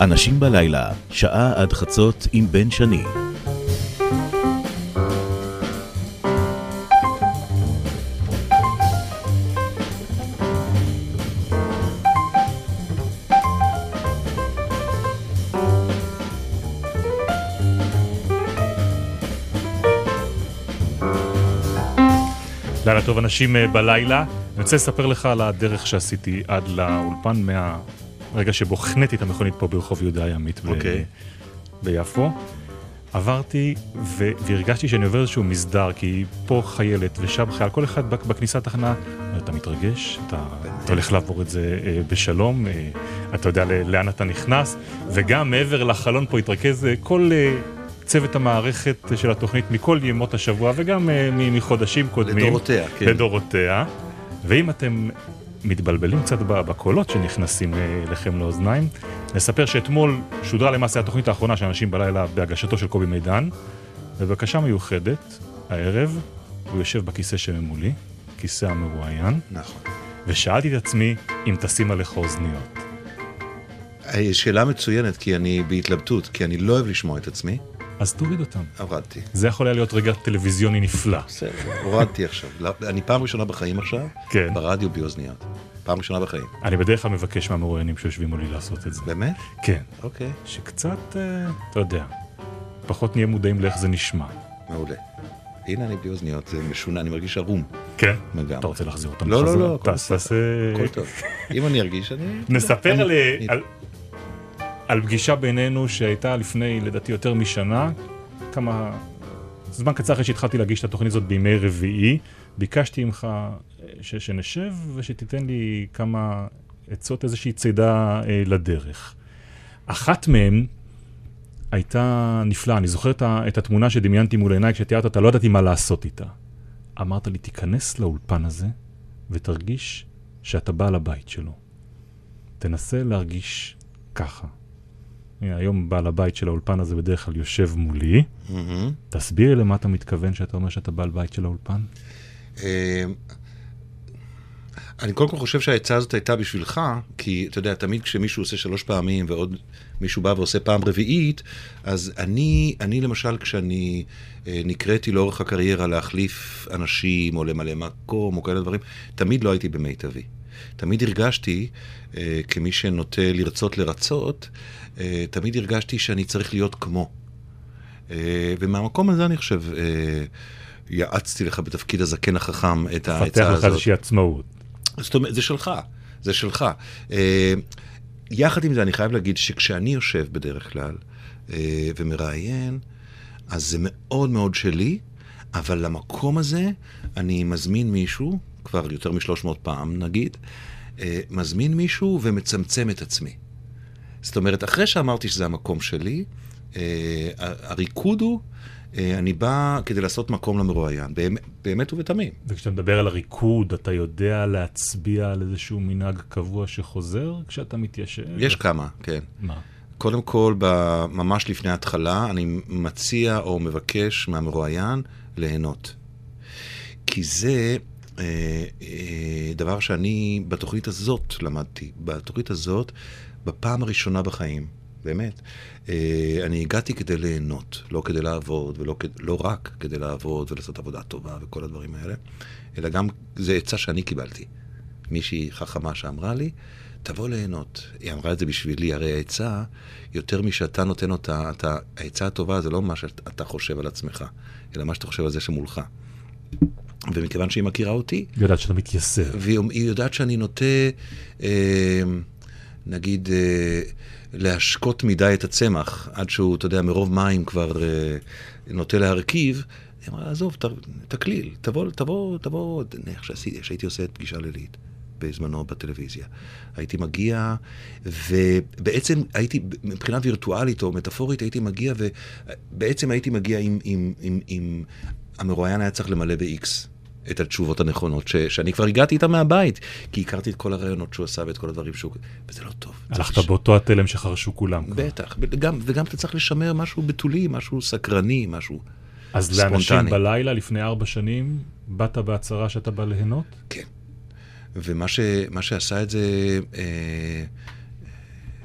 אנשים בלילה, שעה עד חצות עם בן שני. לילה טוב אנשים אה, בלילה. אני רוצה לספר לך על הדרך שעשיתי עד לאולפן מהרגע שבו חניתי את המכונית פה ברחוב יהודה הימית ב- אוקיי. ביפו. עברתי ו- והרגשתי שאני עובר איזשהו מסדר, כי פה חיילת ושם חייל, כל אחד בכניסה לתחנה, אתה מתרגש, אתה, אתה הולך לעבור את זה אה, בשלום, אה, אתה יודע לאן אתה נכנס, וגם מעבר לחלון פה התרכז אה, כל אה, צוות המערכת של התוכנית מכל ימות השבוע וגם אה, מחודשים קודמים. לדורותיה, כן. לדורותיה. ואם אתם מתבלבלים קצת בקולות שנכנסים אה, לכם לאוזניים, נספר שאתמול שודרה למעשה התוכנית האחרונה של אנשים בלילה בהגשתו של קובי מידן, ובבקשה מיוחדת, הערב, הוא יושב בכיסא שממולי, כיסא המרואיין, נכון. ושאלתי את עצמי אם תשים עליך אוזניות. אה, שאלה מצוינת, כי אני בהתלבטות, כי אני לא אוהב לשמוע את עצמי. אז תוריד אותם. הורדתי. זה יכול היה להיות רגע טלוויזיוני נפלא. בסדר, הורדתי עכשיו. לא, אני פעם ראשונה בחיים עכשיו, כן. ברדיו בלי אוזניות. פעם ראשונה בחיים. אני בדרך כלל מבקש מהמרואיינים שיושבים מולי לעשות את זה. באמת? כן. אוקיי. שקצת, אה, אתה יודע, פחות נהיה מודעים לאיך זה נשמע. מעולה. הנה אני בלי אוזניות, זה משונה, אני מרגיש ערום. כן? לגמרי. אתה רוצה להחזיר אותם לא, לא? לא, הכל. תעשה- הכל טוב. אם אני ארגיש, אני... נספר על, על, פגישה בינינו שהייתה לפני, לדעתי, יותר משנה. כמה... זמן קצר אחרי שהתחלתי להגיש את התוכנית הזאת בימי רביעי, ביקשתי ממך אה, ש, שנשב ושתיתן לי כמה עצות, איזושהי צידה אה, לדרך. אחת מהן הייתה נפלאה, אני זוכר את, ה, את התמונה שדמיינתי מול עיניי כשתיארת אותה, לא ידעתי מה לעשות איתה. אמרת לי, תיכנס לאולפן הזה ותרגיש שאתה בעל הבית שלו. תנסה להרגיש ככה. הנה, היום בעל הבית של האולפן הזה בדרך כלל יושב מולי. מהמם. תסביר לי למה אתה מתכוון שאתה אומר שאתה בעל בית של האולפן. אה, אני קודם כל חושב שהעצה הזאת הייתה בשבילך, כי אתה יודע, תמיד כשמישהו עושה שלוש פעמים ועוד מישהו בא ועושה פעם רביעית, אז אני, אני למשל, כשאני אה, נקראתי לאורך הקריירה להחליף אנשים או למלא מקום או כאלה דברים, תמיד לא הייתי במיטבי. תמיד הרגשתי, אה, כמי שנוטה לרצות לרצות, אה, תמיד הרגשתי שאני צריך להיות כמו. אה, ומהמקום הזה אני חושב, אה, יעצתי לך בתפקיד הזקן החכם את העצה לך הזאת. איזושהי עצמאות. זאת אומרת, זה שלך, זה שלך. אה, יחד עם זה, אני חייב להגיד שכשאני יושב בדרך כלל אה, ומראיין, אז זה מאוד מאוד שלי, אבל למקום הזה אני מזמין מישהו, כבר יותר משלוש מאות פעם נגיד, אה, מזמין מישהו ומצמצם את עצמי. זאת אומרת, אחרי שאמרתי שזה המקום שלי, אה, הריקוד הוא, אה, אני בא כדי לעשות מקום למרואיין, באמת, באמת ובתמים. וכשאתה מדבר על הריקוד, אתה יודע להצביע על איזשהו מנהג קבוע שחוזר כשאתה מתיישב? יש כמה, כן. מה? קודם כל, ממש לפני ההתחלה, אני מציע או מבקש מהמרואיין ליהנות. כי זה דבר שאני בתוכנית הזאת למדתי. בתוכנית הזאת, בפעם הראשונה בחיים, באמת, אה, אני הגעתי כדי ליהנות, לא כדי לעבוד, ולא. לא רק כדי לעבוד ולעשות עבודה טובה וכל הדברים האלה, אלא גם, זו עצה שאני קיבלתי. מישהי חכמה שאמרה לי, תבוא ליהנות. היא אמרה את זה בשבילי, הרי העצה, יותר משאתה נותן אותה, אתה, העצה הטובה זה לא מה שאתה חושב על עצמך, אלא מה שאתה חושב על זה שמולך. ומכיוון שהיא מכירה אותי, היא יודעת שאתה מתייסר. והיא היא יודעת שאני נוטה, אה, נגיד, אה, להשקות מדי את הצמח, עד שהוא, אתה יודע, מרוב מים כבר אה, נוטה להרכיב. היא אמרה, עזוב, ת, תקליל, תבוא, תבוא, תבוא, נניח שעשיתי- שהייתי עושה את פגישה לילית בזמנו בטלוויזיה. הייתי מגיע, ובעצם הייתי, מבחינה וירטואלית או מטאפורית, הייתי מגיע, ובעצם הייתי מגיע עם, עם, עם, עם המרואיין היה צריך למלא ב-X. את התשובות הנכונות, ש, שאני כבר הגעתי איתן מהבית, כי הכרתי את כל הרעיונות שהוא עשה ואת כל הדברים שהוא... וזה לא טוב. הלכת לש- באותו התלם שחרשו כולם. כבר. בטח, וגם, וגם אתה צריך לשמר משהו בתולי, משהו סקרני, משהו... אז לאנשים ספונטני. בלילה, לפני ארבע שנים, באת בהצהרה שאתה בא ליהנות? כן. ומה ש, שעשה את זה אה,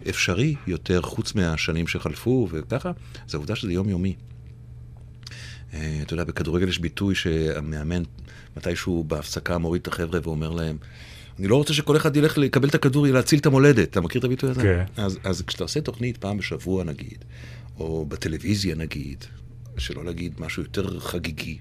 אפשרי יותר, חוץ מהשנים שחלפו וככה, זה העובדה שזה יומיומי. אה, אתה יודע, בכדורגל יש ביטוי שהמאמן, מתישהו בהפסקה מוריד את החבר'ה ואומר להם, אני לא רוצה שכל אחד ילך לקבל את הכדור, להציל את המולדת. אתה מכיר את הביטוי הזה? כן. אז, אז כשאתה עושה תוכנית פעם בשבוע נגיד, או בטלוויזיה נגיד, שלא להגיד משהו יותר חגיגי,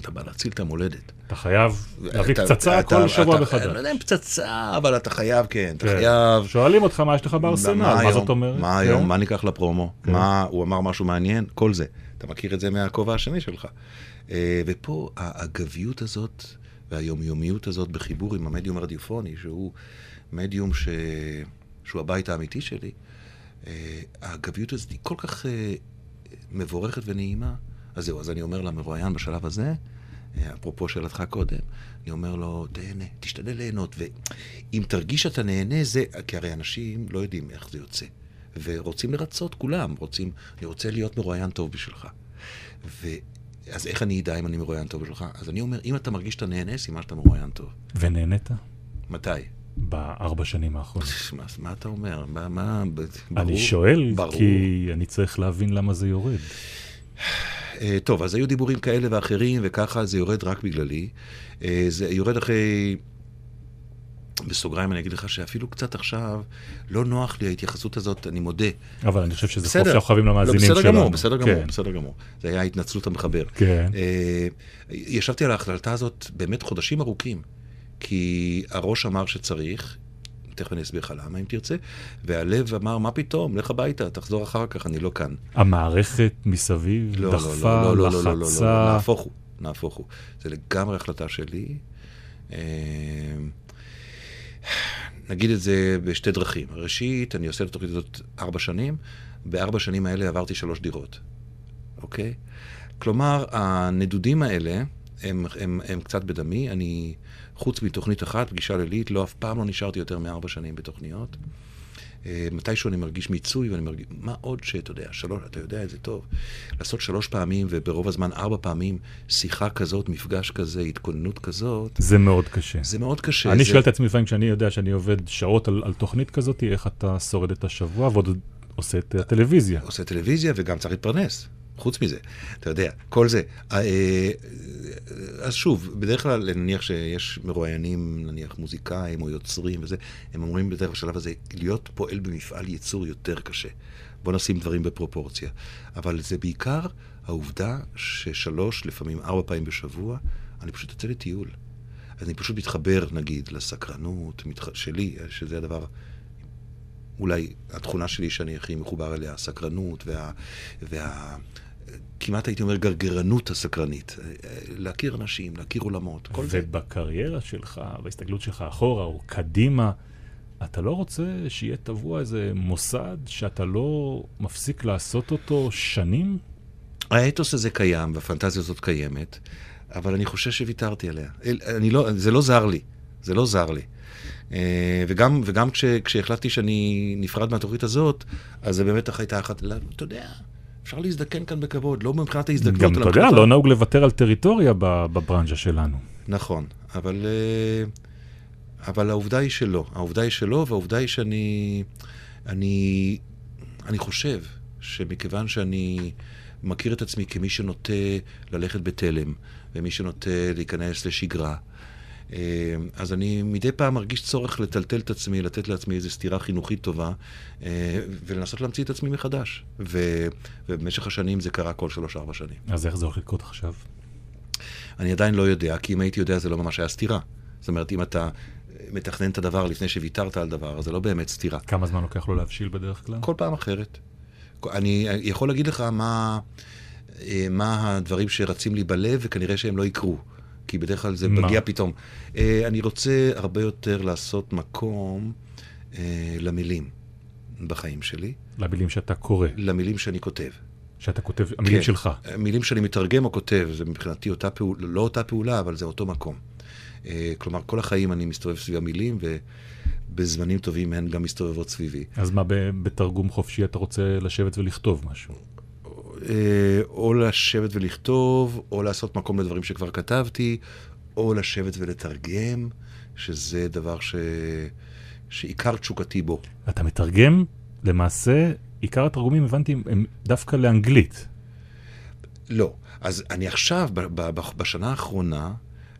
אתה בא להציל את המולדת. אתה חייב להביא אתה- פצצה אתה- כל אתה- שבוע אני לא מחדש. יודע אם פצצה, אבל אתה חייב, כן, אתה כן. חייב. שואלים אותך מה יש לך בארסנל, מה היום? זאת אומרת? מה כן. היום? מה ניקח לפרומו? כן. מה, הוא אמר משהו מעניין? כל זה. אתה מכיר את זה מהכובע השני שלך. אה, ופה האגביות הזאת והיומיומיות הזאת בחיבור עם המדיום הרדיופוני, שהוא מדיום ש... שהוא הבית האמיתי שלי, אה, האגביות הזאת היא כל כך אה, מבורכת ונעימה. אז זהו, אז אני אומר למרואיין בשלב הזה, אפרופו שאלתך קודם, אני אומר לו, תהנה, תשתדל ליהנות, ואם תרגיש שאתה נהנה, זה, כי הרי אנשים לא יודעים איך זה יוצא, ורוצים לרצות כולם, רוצים, אני רוצה להיות מרואיין טוב בשבילך. אז איך אני אדע אם אני מרואיין טוב בשבילך? אז אני אומר, אם אתה מרגיש שאתה נהנה, סימן שאתה מרואיין טוב. ונהנית? מתי? בארבע שנים האחרונות. מה, מה אתה אומר? מה, מה, ברור. אני שואל, ברור. כי אני צריך להבין למה זה יורד. אה, טוב, אז היו דיבורים כאלה ואחרים, וככה זה יורד רק בגללי. אה, זה יורד אחרי... בסוגריים אני אגיד לך שאפילו קצת עכשיו לא נוח לי ההתייחסות הזאת, אני מודה. אבל אני חושב שזה בסדר. חוף שאנחנו חייבים לא, למאזינים בסדר שלנו. גמור, בסדר גמור, כן, בסדר גמור. זה היה התנצלות המחבר. כן. אה, ישבתי על ההחלטה הזאת באמת חודשים ארוכים, כי הראש אמר שצריך, תכף אני אסביר לך למה אם תרצה, והלב אמר, מה פתאום, לך הביתה, תחזור אחר כך, אני לא כאן. המערכת מסביב לא, לא, דחפה, לא, לא, לא, לא, לא, לא, לא, לחצה. נהפוך הוא, נהפוך הוא. זה לגמרי החלטה שלי. נגיד את זה בשתי דרכים. ראשית, אני עושה את התוכנית הזאת ארבע שנים, בארבע שנים האלה עברתי שלוש דירות, אוקיי? כלומר, הנדודים האלה הם, הם, הם קצת בדמי. אני, חוץ מתוכנית אחת, פגישה לילית, לא אף פעם לא נשארתי יותר מארבע שנים בתוכניות. אה, מתישהו אני מרגיש מיצוי, ואני מרגיש... מה עוד שאתה יודע, שלוש, אתה יודע את זה טוב. לעשות שלוש פעמים, וברוב הזמן ארבע פעמים, שיחה כזאת, מפגש כזה, התכוננות כזאת, זה מאוד קשה. זה מאוד קשה. אני זה... שואל את עצמי לפעמים כשאני יודע שאני עובד שעות על, על תוכנית כזאת, איך אתה שורד את השבוע ועוד עושה את הטלוויזיה. עושה טלוויזיה וגם צריך להתפרנס. חוץ מזה, אתה יודע, כל זה. אה, אה, אז שוב, בדרך כלל נניח שיש מרואיינים, נניח מוזיקאים או יוצרים וזה, הם אומרים בדרך כלל בשלב הזה, להיות פועל במפעל ייצור יותר קשה. בוא נשים דברים בפרופורציה. אבל זה בעיקר העובדה ששלוש, לפעמים ארבע פעמים בשבוע, אני פשוט יוצא לטיול. אני פשוט מתחבר, נגיד, לסקרנות מתח... שלי, שזה הדבר אולי התכונה שלי שאני הכי מחובר אליה, הסקרנות וה... וה... כמעט הייתי אומר גרגרנות הסקרנית. להכיר אנשים, להכיר עולמות, כל זה. ובקריירה שלך, בהסתכלות שלך אחורה או קדימה, אתה לא רוצה שיהיה טבוע איזה מוסד שאתה לא מפסיק לעשות אותו שנים? האתוס הזה קיים, והפנטזיה הזאת קיימת, אבל אני חושב שוויתרתי עליה. אני לא, זה לא זר לי, זה לא זר לי. אה, וגם, וגם כש, כשהחלטתי שאני נפרד מהתוכנית הזאת, אז זה באמת הייתה אחת, לא, אתה יודע, אפשר להזדקן כאן בכבוד, לא מבחינת ההזדקנות, גם, אתה יודע, לא נהוג לוותר על טריטוריה בברנז'ה שלנו. נכון, אבל, אה, אבל העובדה היא שלא. העובדה היא שלא, והעובדה היא שאני... אני, אני חושב שמכיוון שאני מכיר את עצמי כמי שנוטה ללכת בתלם, ומי שנוטה להיכנס לשגרה, אז אני מדי פעם מרגיש צורך לטלטל את עצמי, לתת לעצמי איזו סתירה חינוכית טובה, אה, ולנסות להמציא את עצמי מחדש. ו, ובמשך השנים זה קרה כל שלוש-ארבע שנים. אז איך זה הולך לקרות עכשיו? אני עדיין לא יודע, כי אם הייתי יודע זה לא ממש היה סתירה. זאת אומרת, אם אתה מתכנן את הדבר לפני שוויתרת על דבר, אז זה לא באמת סתירה. כמה זמן לוקח לו להבשיל בדרך כלל? כל פעם אחרת. אני יכול להגיד לך מה, אה, מה הדברים שרצים לי בלב, וכנראה שהם לא יקרו. כי בדרך כלל זה? מגיע פתאום. אה, אני רוצה הרבה יותר לעשות מקום אה, למילים בחיים שלי, למילים שאתה קורא, למילים שאני כותב. שאתה כותב, המילים כן. שלך. מילים שאני מתרגם או כותב, זה מבחינתי אותה פעולה, לא אותה פעולה, אבל זה אותו מקום. אה, כלומר, כל החיים אני מסתובב סביב המילים, ובזמנים טובים הן גם מסתובבות סביבי. אז מה, בתרגום חופשי אתה רוצה לשבת ולכתוב משהו? אה, או לשבת ולכתוב, או לעשות מקום לדברים שכבר כתבתי, או לשבת ולתרגם, שזה דבר שעיקר תשוקתי בו. אתה מתרגם, למעשה, עיקר התרגומים, הבנתי, הם דווקא לאנגלית. לא. אז אני עכשיו, ב- ב- ב- בשנה האחרונה,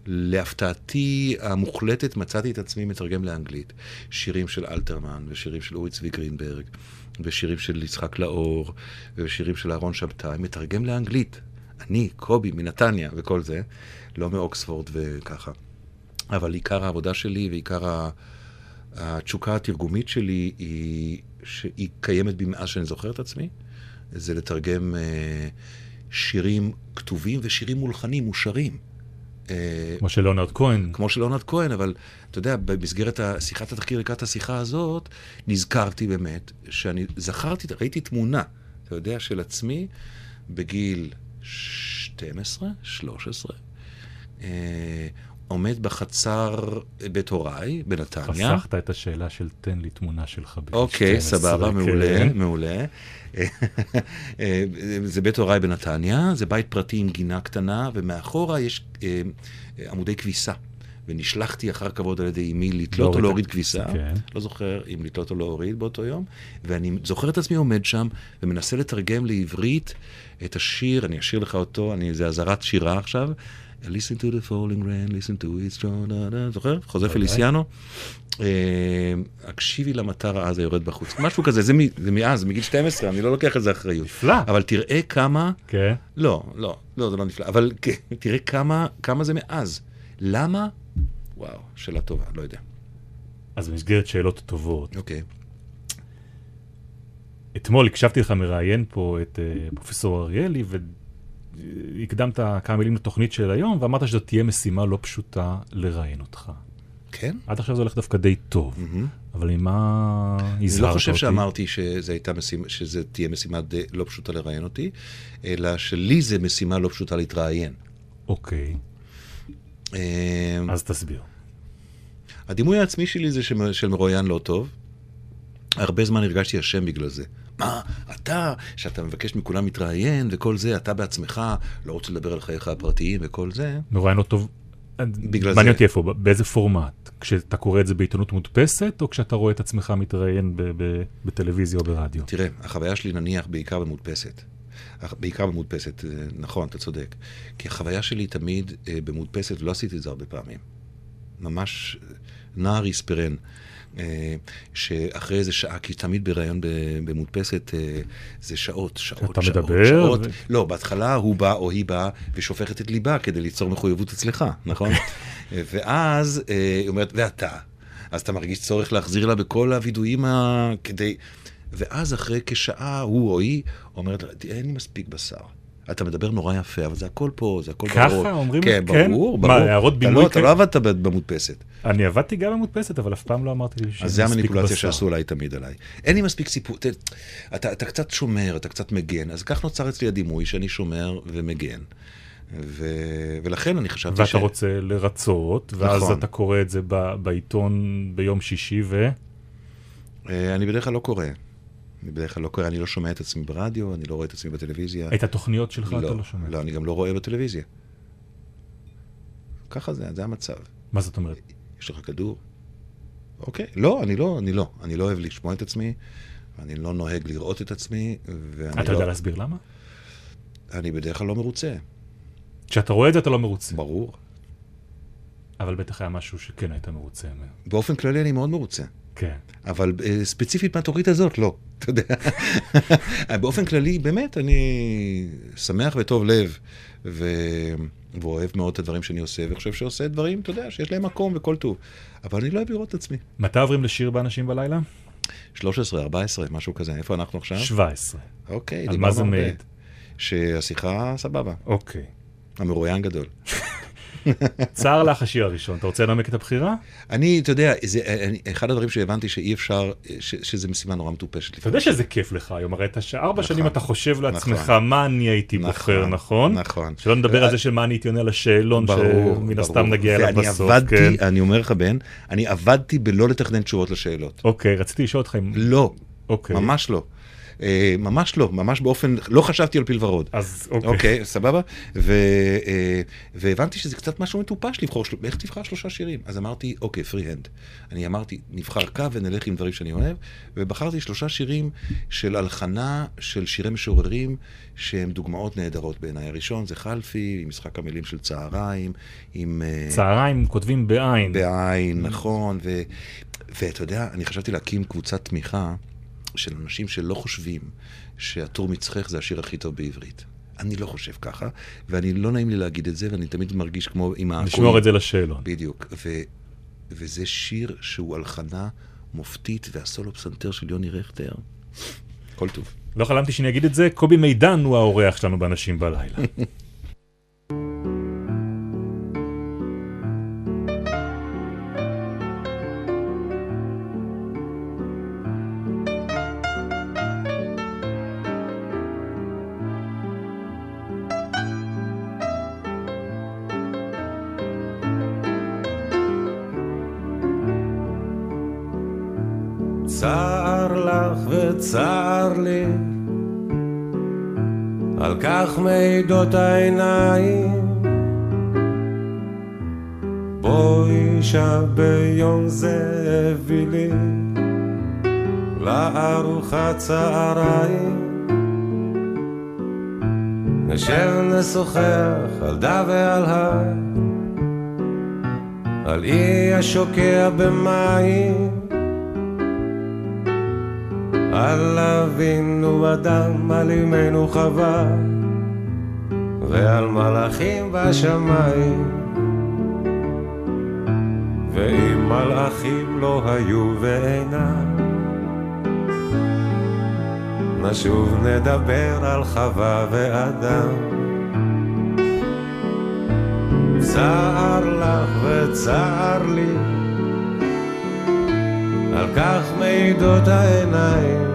להפתעתי המוחלטת, מצאתי את עצמי מתרגם לאנגלית. שירים של אלתרמן, ושירים של אורי צבי גרינברג, ושירים של יצחק לאור, ושירים של אהרון שבתאי, מתרגם לאנגלית. אני, קובי, מנתניה וכל זה, לא מאוקספורד וככה. אבל עיקר העבודה שלי ועיקר התשוקה התרגומית שלי היא, שהיא קיימת בי מאז שאני זוכר את עצמי, זה לתרגם אה, שירים כתובים ושירים מולחנים, מושרים. אה, כמו של ליאונרד כהן. כמו של ליאונרד כהן, אבל אתה יודע, במסגרת שיחת התחקיר לקראת השיחה הזאת, נזכרתי באמת שאני זכרתי, ראיתי תמונה, אתה יודע, של עצמי בגיל 12, 13, אה, עומד בחצר בית הוריי בנתניה. חסכת את השאלה של תן לי תמונה שלך בגיל אוקיי, 12, סבבה, כן. מעולה, מעולה. אה, זה בית הוריי בנתניה, זה בית פרטי עם גינה קטנה, ומאחורה יש אה, אה, עמודי כביסה. ונשלחתי אחר כבוד על ידי אמי לתלות או להוריד כביסה, כן. לא זוכר אם לתלות או להוריד באותו יום, ואני זוכר את עצמי עומד שם ומנסה לתרגם לעברית את השיר, אני אשאיר לך אותו, אני, זה אזהרת שירה עכשיו. Listen to the falling rain, listen to it strong, זוכר? חוזה ודאי. פליסיאנו. אה, הקשיבי למטר העז היורד בחוץ. משהו כזה, זה, מאז, מגיל 12, אני לא לוקח על זה אחריות. נפלא. אבל תראה כמה, כן. לא, לא, לא, זה לא נפלא, אבל כן, תראה כמה, כמה זה מאז. למה? וואו, שאלה טובה, לא יודע. אז במסגרת שאלות טובות, אוקיי. אתמול הקשבתי לך מראיין פה את אה, פרופסור אריאלי, והקדמת כמה מילים לתוכנית של היום, ואמרת שזאת תהיה משימה לא פשוטה לראיין אותך. כן? עד עכשיו זה הולך דווקא די טוב, מהמם. אבל ממה אני הזהרת לא אותי? חושב שאמרתי שזה משימה, שזה תהיה משימה די לא פשוטה לראיין אותי, אלא שלי זה משימה לא פשוטה להתראיין. אוקיי, אה, אז תסביר. הדימוי העצמי שלי זה של מרואיין לא טוב. הרבה זמן הרגשתי אשם בגלל זה. מה, אתה, שאתה מבקש מכולם להתראיין וכל זה, אתה בעצמך לא רוצה לדבר על חייך הפרטיים וכל זה. מרואיין לא טוב. בגלל מעניין זה- אותי איפה, באיזה פורמט? כשאתה קורא את זה בעיתונות מודפסת, או כשאתה רואה את עצמך מתראיין ב- ב- בטלוויזיה או ברדיו? תראה, החוויה שלי נניח בעיקר במודפסת. בעיקר במודפסת, אה, נכון, אתה צודק. כי החוויה שלי תמיד אה, במודפסת, ולא עשיתי את זה הרבה פעמים. ממש אה, נער יספרן. אה, שאחרי איזה שעה, כי תמיד בראיון במודפסת אה, זה שעות, שעות, אתה שעות, מדבר שעות. ו- לא, בהתחלה הוא בא או היא באה ושופכת את ליבה כדי ליצור מחויבות אצלך, נכון? ואז אה, היא אומרת, ואתה? אז אתה מרגיש צורך להחזיר לה בכל הווידויים ה... כדי... ואז אחרי כשעה הוא או היא אומרת לה, "תראה, אין לי מספיק בשר. אתה מדבר נורא יפה, אבל זה הכל פה, זה הכל ככה ברור. אומרים? כן, כן? ברור, מה, ברור. הערות אתה בימוי לא- אתה? לא עבדת ב- במודפסת. אני עבדתי גם במודפסת, אבל אף פעם לא אמרתי לי אז זה המניפולציה בשר. שעשו עליי תמיד עליי. אין לי מספיק סיפור, ת- אתה, אתה קצת שומר, אתה קצת מגן, אז כך נוצר אצלי הדימוי שאני שומר ומגן. ו... ולכן אני חשבתי ואתה רוצה לרצות, ואז נכון. אתה קורא את זה ב- בעיתון ביום שישי, ו... אה, אני בדרך כלל לא קורא. אני בדרך כלל לא קורא, אני לא שומע את עצמי ברדיו, אני לא רואה את עצמי בטלוויזיה. את התוכניות שלך אתה לא שומע. לא, אני גם לא רואה בטלוויזיה. ככה זה, זה המצב. מה זאת אומרת? יש לך כדור? אוקיי. לא, אני לא, אני לא. אני לא אוהב לשמוע את עצמי, אני לא נוהג לראות את עצמי, ואני אתה לא... יודע להסביר למה? אני בדרך כלל לא מרוצה. כשאתה רואה את זה אתה לא מרוצה. ברור. אבל בטח היה משהו שכן היית מרוצה ממנו. באופן כללי אני מאוד מרוצה. כן. אבל אה, ספציפית מהתוכנית הזאת, לא. אתה יודע. באופן כללי, באמת, אני שמח וטוב לב, ו... ואוהב מאוד את הדברים שאני עושה, וחושב שעושה דברים, אתה יודע, שיש להם מקום וכל טוב. אבל אני לא אוהב לראות את עצמי. מתי עוברים לשיר באנשים בלילה? 13, 14, משהו כזה. איפה אנחנו עכשיו? 17. אוקיי, על מה זה. מעיד? שהשיחה סבבה. אוקיי. המרואיין גדול. צר לך השיר הראשון. אתה רוצה לנמק את הבחירה? אני, אתה יודע, זה, אני, אחד הדברים שהבנתי שאי אפשר, ש, שזה משימה נורא מטופשת. אתה יודע שזה כיף לך היום, הרי אתה ש- ארבע נכון, שנים אתה חושב לעצמך נכון. מה אני הייתי בוחר, נכון? נכון. שלא נדבר על זה של מה אני הייתי עונה לשאלון, שמן הסתם נגיע אליו בסוף. עבדתי, כן. אני אומר לך, בן, אני עבדתי בלא לתכנן תשובות לשאלות. אוקיי, רציתי לשאול אותך אם... לא, אוקיי. ממש לא. אה, ממש לא, ממש באופן, לא חשבתי על פיל ורוד. אז אוקיי. אוקיי, סבבה? ו, אה, והבנתי שזה קצת משהו מטופש לבחור, של- איך תבחר שלושה שירים? אז אמרתי, אוקיי, פרי-הנד. אני אמרתי, נבחר קו ונלך עם דברים שאני אוהב, ובחרתי שלושה שירים של הלחנה של שירי משוררים, שהם דוגמאות נהדרות בעיניי. הראשון זה חלפי, עם משחק המילים של צהריים, עם... אה, צהריים כותבים בעין. בעין, נכון, ו, ואתה יודע, אני חשבתי להקים קבוצת תמיכה של אנשים שלא חושבים שהטור מצחך זה השיר הכי טוב בעברית. אני לא חושב ככה, ואני לא נעים לי להגיד את זה, ואני תמיד מרגיש כמו עם ה... נשמור את זה לשאלון. בדיוק, ו, וזה שיר שהוא הלחנה מופתית, והסולו פסנתר של יוני רכטר, כל טוב. לא חלמתי שאני אגיד את זה, קובי מידן הוא האורח שלנו באנשים בלילה. צר לך וצר לי, על כך מעידות העיניים. בואי שביום זה הביא לי לארוחת צהריים. נשב נשוחח על דה ועל הר, על אי השוקע במים. על אבינו אדם, על אמנו חווה, ועל מלאכים בשמיים. ואם מלאכים לא היו ואינם, נשוב נדבר על חווה ואדם. צער לך וצער לי, על כך מעידות העיניים.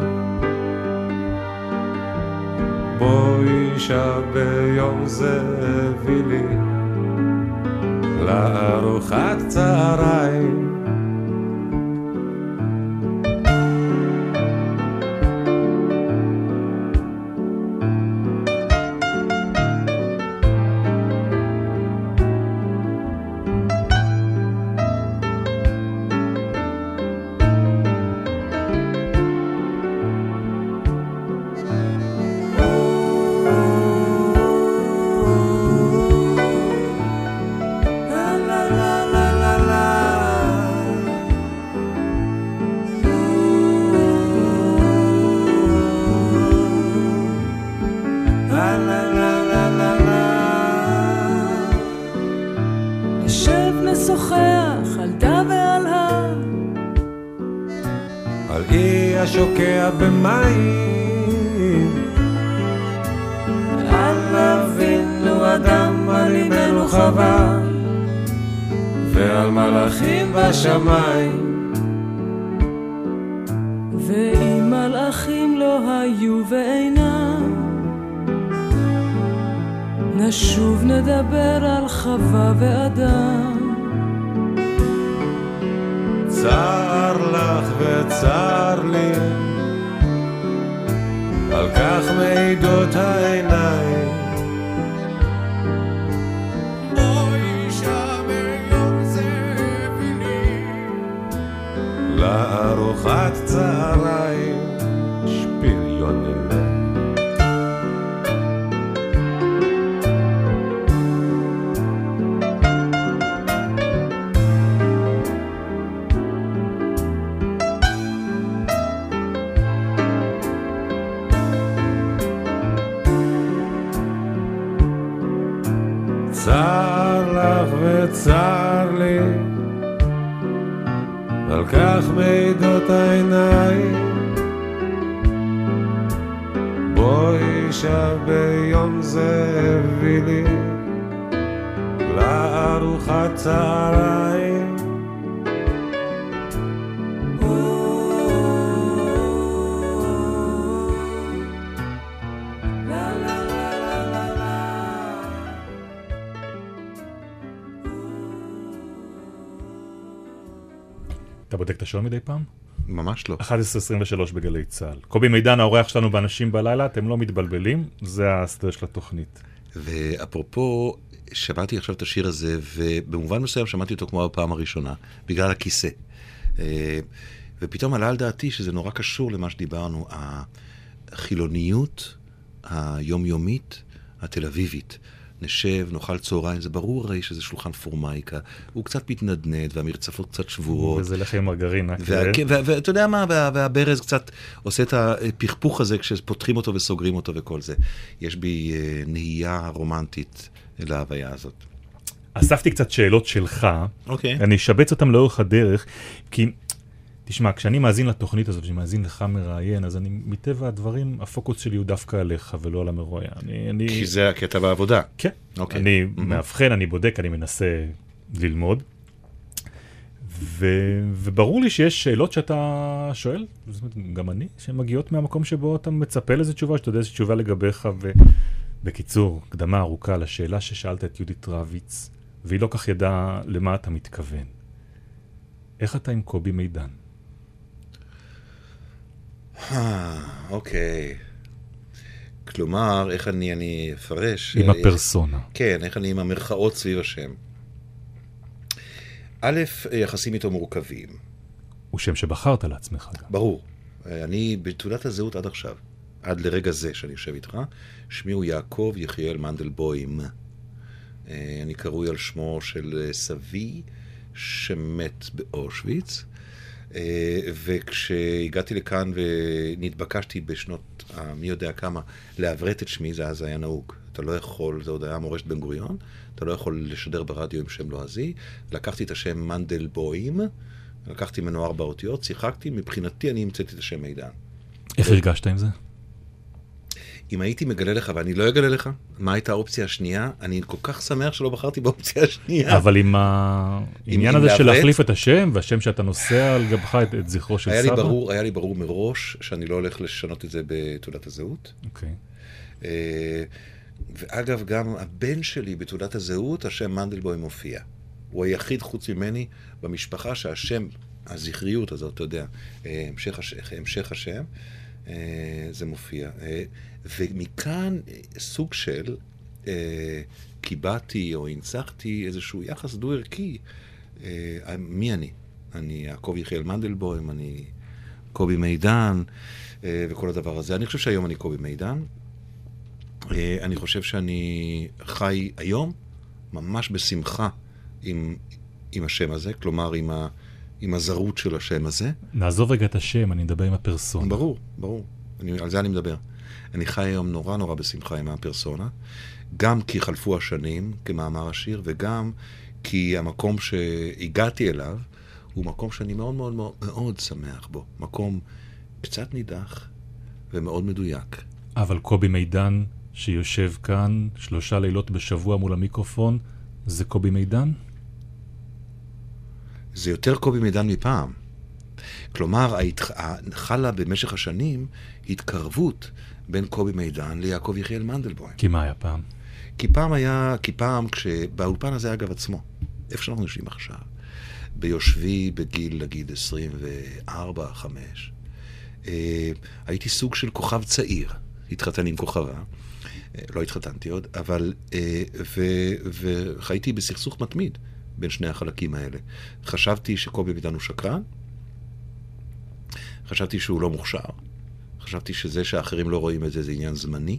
בואי שביום זה הביא לי לארוחת צהריים. מלאכים שביום זה הביא לי לארוחת צהריים. אתה בודק את השעון מדי פעם? ממש לא. 11.23 בגלי צה"ל. קובי מידן, האורח שלנו באנשים בלילה, אתם לא מתבלבלים, זה הסדר של התוכנית. ואפרופו, שמעתי עכשיו את השיר הזה, ובמובן מסוים שמעתי אותו כמו בפעם הראשונה, בגלל הכיסא. אה, ופתאום עלה על דעתי שזה נורא קשור למה שדיברנו, החילוניות היומיומית התל אביבית. נשב, נאכל צהריים, זה ברור הרי שזה שולחן פורמייקה, הוא קצת מתנדנד והמרצפות קצת שבורות. וזה לחם מרגרינה. וה- כן. ואתה יודע מה, וה- והברז קצת עושה את הפכפוך הזה כשפותחים אותו וסוגרים אותו וכל זה. יש בי אה, נהייה רומנטית להוויה הזאת. אספתי קצת שאלות שלך, אוקיי. אני אשבץ אותן לאורך הדרך, כי, תשמע, כשאני מאזין לתוכנית הזאת, כשאני מאזין לך מראיין, אז אני, מטבע הדברים, הפוקוס שלי הוא דווקא עליך ולא על המרואיין. אני, אני... כי זה הקטע בעבודה. כן. אוקיי. אני Mhm. מאבחן, אני בודק, אני מנסה ללמוד. ו... וברור לי שיש שאלות שאתה שואל, זאת אומרת, גם אני, שהן מגיעות מהמקום שבו אתה מצפה לאיזה תשובה, שאתה יודע איזו תשובה לגביך. ובקיצור, הקדמה ארוכה לשאלה ששאלת את יהודית רביץ, והיא לא כך ידעה למה אתה מתכוון. איך אתה עם קובי מידן? אה, אוקיי. כלומר, איך אני, אני אפרש? עם אה, הפרסונה. כן, איך אני עם המרכאות סביב השם. א', יחסים איתו מורכבים. הוא שם שבחרת לעצמך גם. ברור. אני בתעודת הזהות עד עכשיו, עד לרגע זה שאני יושב איתך, שמי הוא יעקב יחיאל מנדלבוים. אה, אני קרוי על שמו של אה, סבי, שמת באושוויץ. אה, וכשהגעתי לכאן ונתבקשתי בשנות, ה- מי יודע כמה, לעברת את שמי, זה אז היה נהוג. אתה לא יכול, זה עוד היה מורשת בן גוריון, אתה לא יכול לשדר ברדיו עם שם לועזי. לקחתי את השם מנדלבוים, לקחתי ממנו ארבע אותיות, שיחקתי, מבחינתי אני המצאתי את השם מידן. איך הרגשת עם זה? אם הייתי מגלה לך ואני לא אגלה לך, מה הייתה האופציה השנייה? אני כל כך שמח שלא בחרתי באופציה השנייה. אבל עם העניין הזה של? להחליף את השם, והשם שאתה נושא על גבך את, את זכרו של סבא? ברור, היה לי ברור מראש שאני לא הולך לשנות את זה בתעודת הזהות. אוקיי. אה, ואגב, גם הבן שלי בתעודת הזהות, השם מנדלבוים מופיע. הוא היחיד חוץ ממני במשפחה שהשם, הזכריות הזאת, אתה יודע, אה, המשך, הש... המשך השם, אה, זה מופיע. ומכאן אה, סוג של אה, קיבעתי או הנצחתי איזשהו יחס דו-ערכי. אה, מי אני? אני יעקב יחיאל מנדלבוים, אני קובי מידן אה, וכל הדבר הזה. אני חושב שהיום אני קובי מידן. אה, אני חושב שאני חי היום ממש בשמחה עם, עם השם הזה, כלומר עם, ה, עם הזרות של השם הזה. נעזוב רגע את השם, אני מדבר עם הפרסונה. ברור, ברור. אני, על זה אני מדבר. אני חי היום נורא נורא בשמחה עם הפרסונה, גם כי חלפו השנים, כמאמר השיר, וגם כי המקום שהגעתי אליו הוא מקום שאני מאוד מאוד מאוד, מאוד שמח בו. מקום קצת נידח ומאוד מדויק. אבל קובי מידן, שיושב כאן שלושה לילות בשבוע מול המיקרופון, זה קובי מידן? זה יותר קובי מידן מפעם. כלומר. חלה במשך השנים התקרבות בין קובי מידן ליעקב יחיאל מנדלבוים. כי מה היה פעם? כי פעם היה, כי פעם, כשבאולפן הזה אגב עצמו, איפה שאנחנו יושבים עכשיו, ביושבי בגיל, נגיד, 24, 5, אה, הייתי סוג של כוכב צעיר, התחתן עם כוכבה, אה, לא התחתנתי עוד, אבל, אה, ו, וחייתי בסכסוך מתמיד בין שני החלקים האלה. חשבתי שקובי מידן הוא שקרן, חשבתי שהוא לא מוכשר, חשבתי שזה שאחרים לא רואים את זה זה עניין זמני,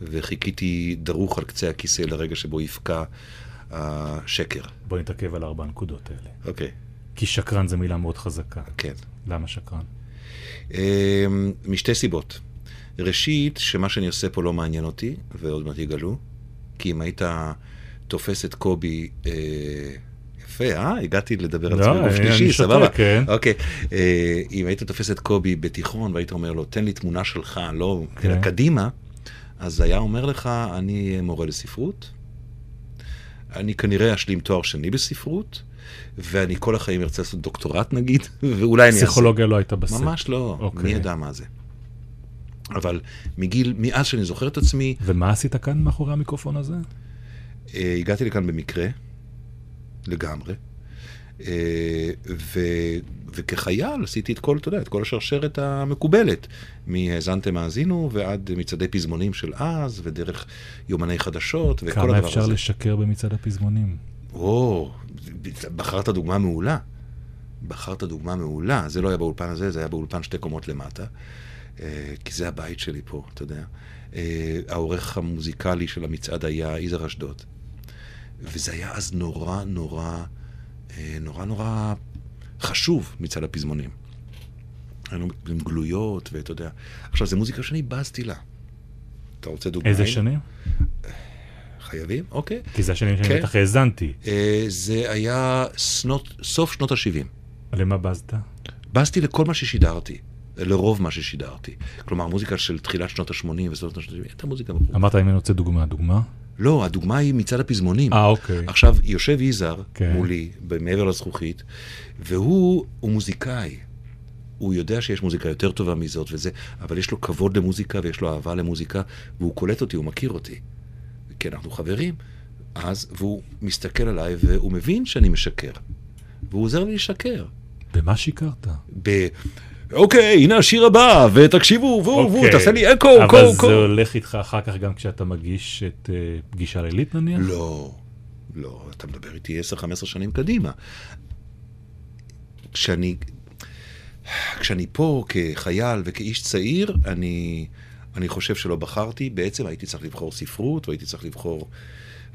וחיכיתי דרוך על קצה הכיסא לרגע שבו יפקע השקר. בוא נתעכב על ארבע הנקודות האלה. אוקיי, כי שקרן זה מילה מאוד חזקה. כן. למה שקרן? אמ, משתי סיבות. ראשית, שמה שאני עושה פה לא מעניין אותי, ועוד מעט יגלו, כי אם היית תופס את קובי, אה, יפה, אה? הגעתי לדבר על לא, עצמי גוף שלישי, סבבה? כן. אוקיי. אה, אם היית תופס את קובי בתיכון והיית אומר לו, תן לי תמונה שלך, לא, כן. קדימה, אז היה אומר לך, אני מורה לספרות, אני כנראה אשלים תואר שני בספרות, ואני כל החיים ארצה לעשות דוקטורט נגיד, ואולי אני אעשה. פסיכולוגיה לא הייתה בסרט. ממש לא, אוקיי. מי ידע מה זה. אבל מגיל, מאז שאני זוכר את עצמי, ומה עשית כאן מאחורי המיקרופון הזה? אה, הגעתי לכאן במקרה, לגמרי. אה, ו, וכחייל עשיתי את כל, אתה יודע, את כל השרשרת המקובלת. מהאזנתם האזינו ועד מצעדי פזמונים של אז, ודרך יומני חדשות, וכל הדבר הזה. כמה אפשר לשקר במצעד הפזמונים? או, בחרת דוגמה מעולה. בחרת דוגמה מעולה. זה לא היה באולפן הזה, זה היה באולפן שתי קומות למטה. אה, כי זה הבית שלי פה, אתה יודע. אה, העורך המוזיקלי של המצעד היה יזהר אשדוד. וזה היה אז נורא נורא, אה, נורא נורא חשוב מצד הפזמונים. היינו עם גלויות, ואתה יודע. עכשיו, זו מוזיקה שאני בזתי לה. אתה רוצה דוגמא? איזה שנים? חייבים? אוקיי. כי זה השנים שאני כן. בטח האזנתי. אה, זה היה סוף שנות ה-70. למה בזת? בזתי לכל מה ששידרתי. לרוב מה ששידרתי. כלומר, מוזיקה של תחילת שנות ה-80 וסוף שנות ה-70, הייתה מוזיקה מכורה. אמרת אם אני רוצה דוגמה, דוגמה? לא, הדוגמה היא מצד הפזמונים. אה, אוקיי. עכשיו, יושב יזהר כן. מולי, מעבר לזכוכית, והוא הוא מוזיקאי. הוא יודע שיש מוזיקה יותר טובה מזאת וזה, אבל יש לו כבוד למוזיקה ויש לו אהבה למוזיקה, והוא קולט אותי, הוא מכיר אותי. כי אנחנו חברים, אז, והוא מסתכל עליי והוא מבין שאני משקר. והוא עוזר לי לשקר. במה שיקרת? ב... אוקיי, הנה השיר הבא, ותקשיבו, והוא, אוקיי. תעשה לי אקו, אבל קו, זה קו. הולך איתך אחר כך גם כשאתה מגיש את אה, פגישה לילית נניח? לא, לא, אתה מדבר איתי 10-15 שנים קדימה. כשאני, כשאני פה כחייל וכאיש צעיר, אני, אני חושב שלא בחרתי, בעצם הייתי צריך לבחור ספרות, והייתי צריך לבחור,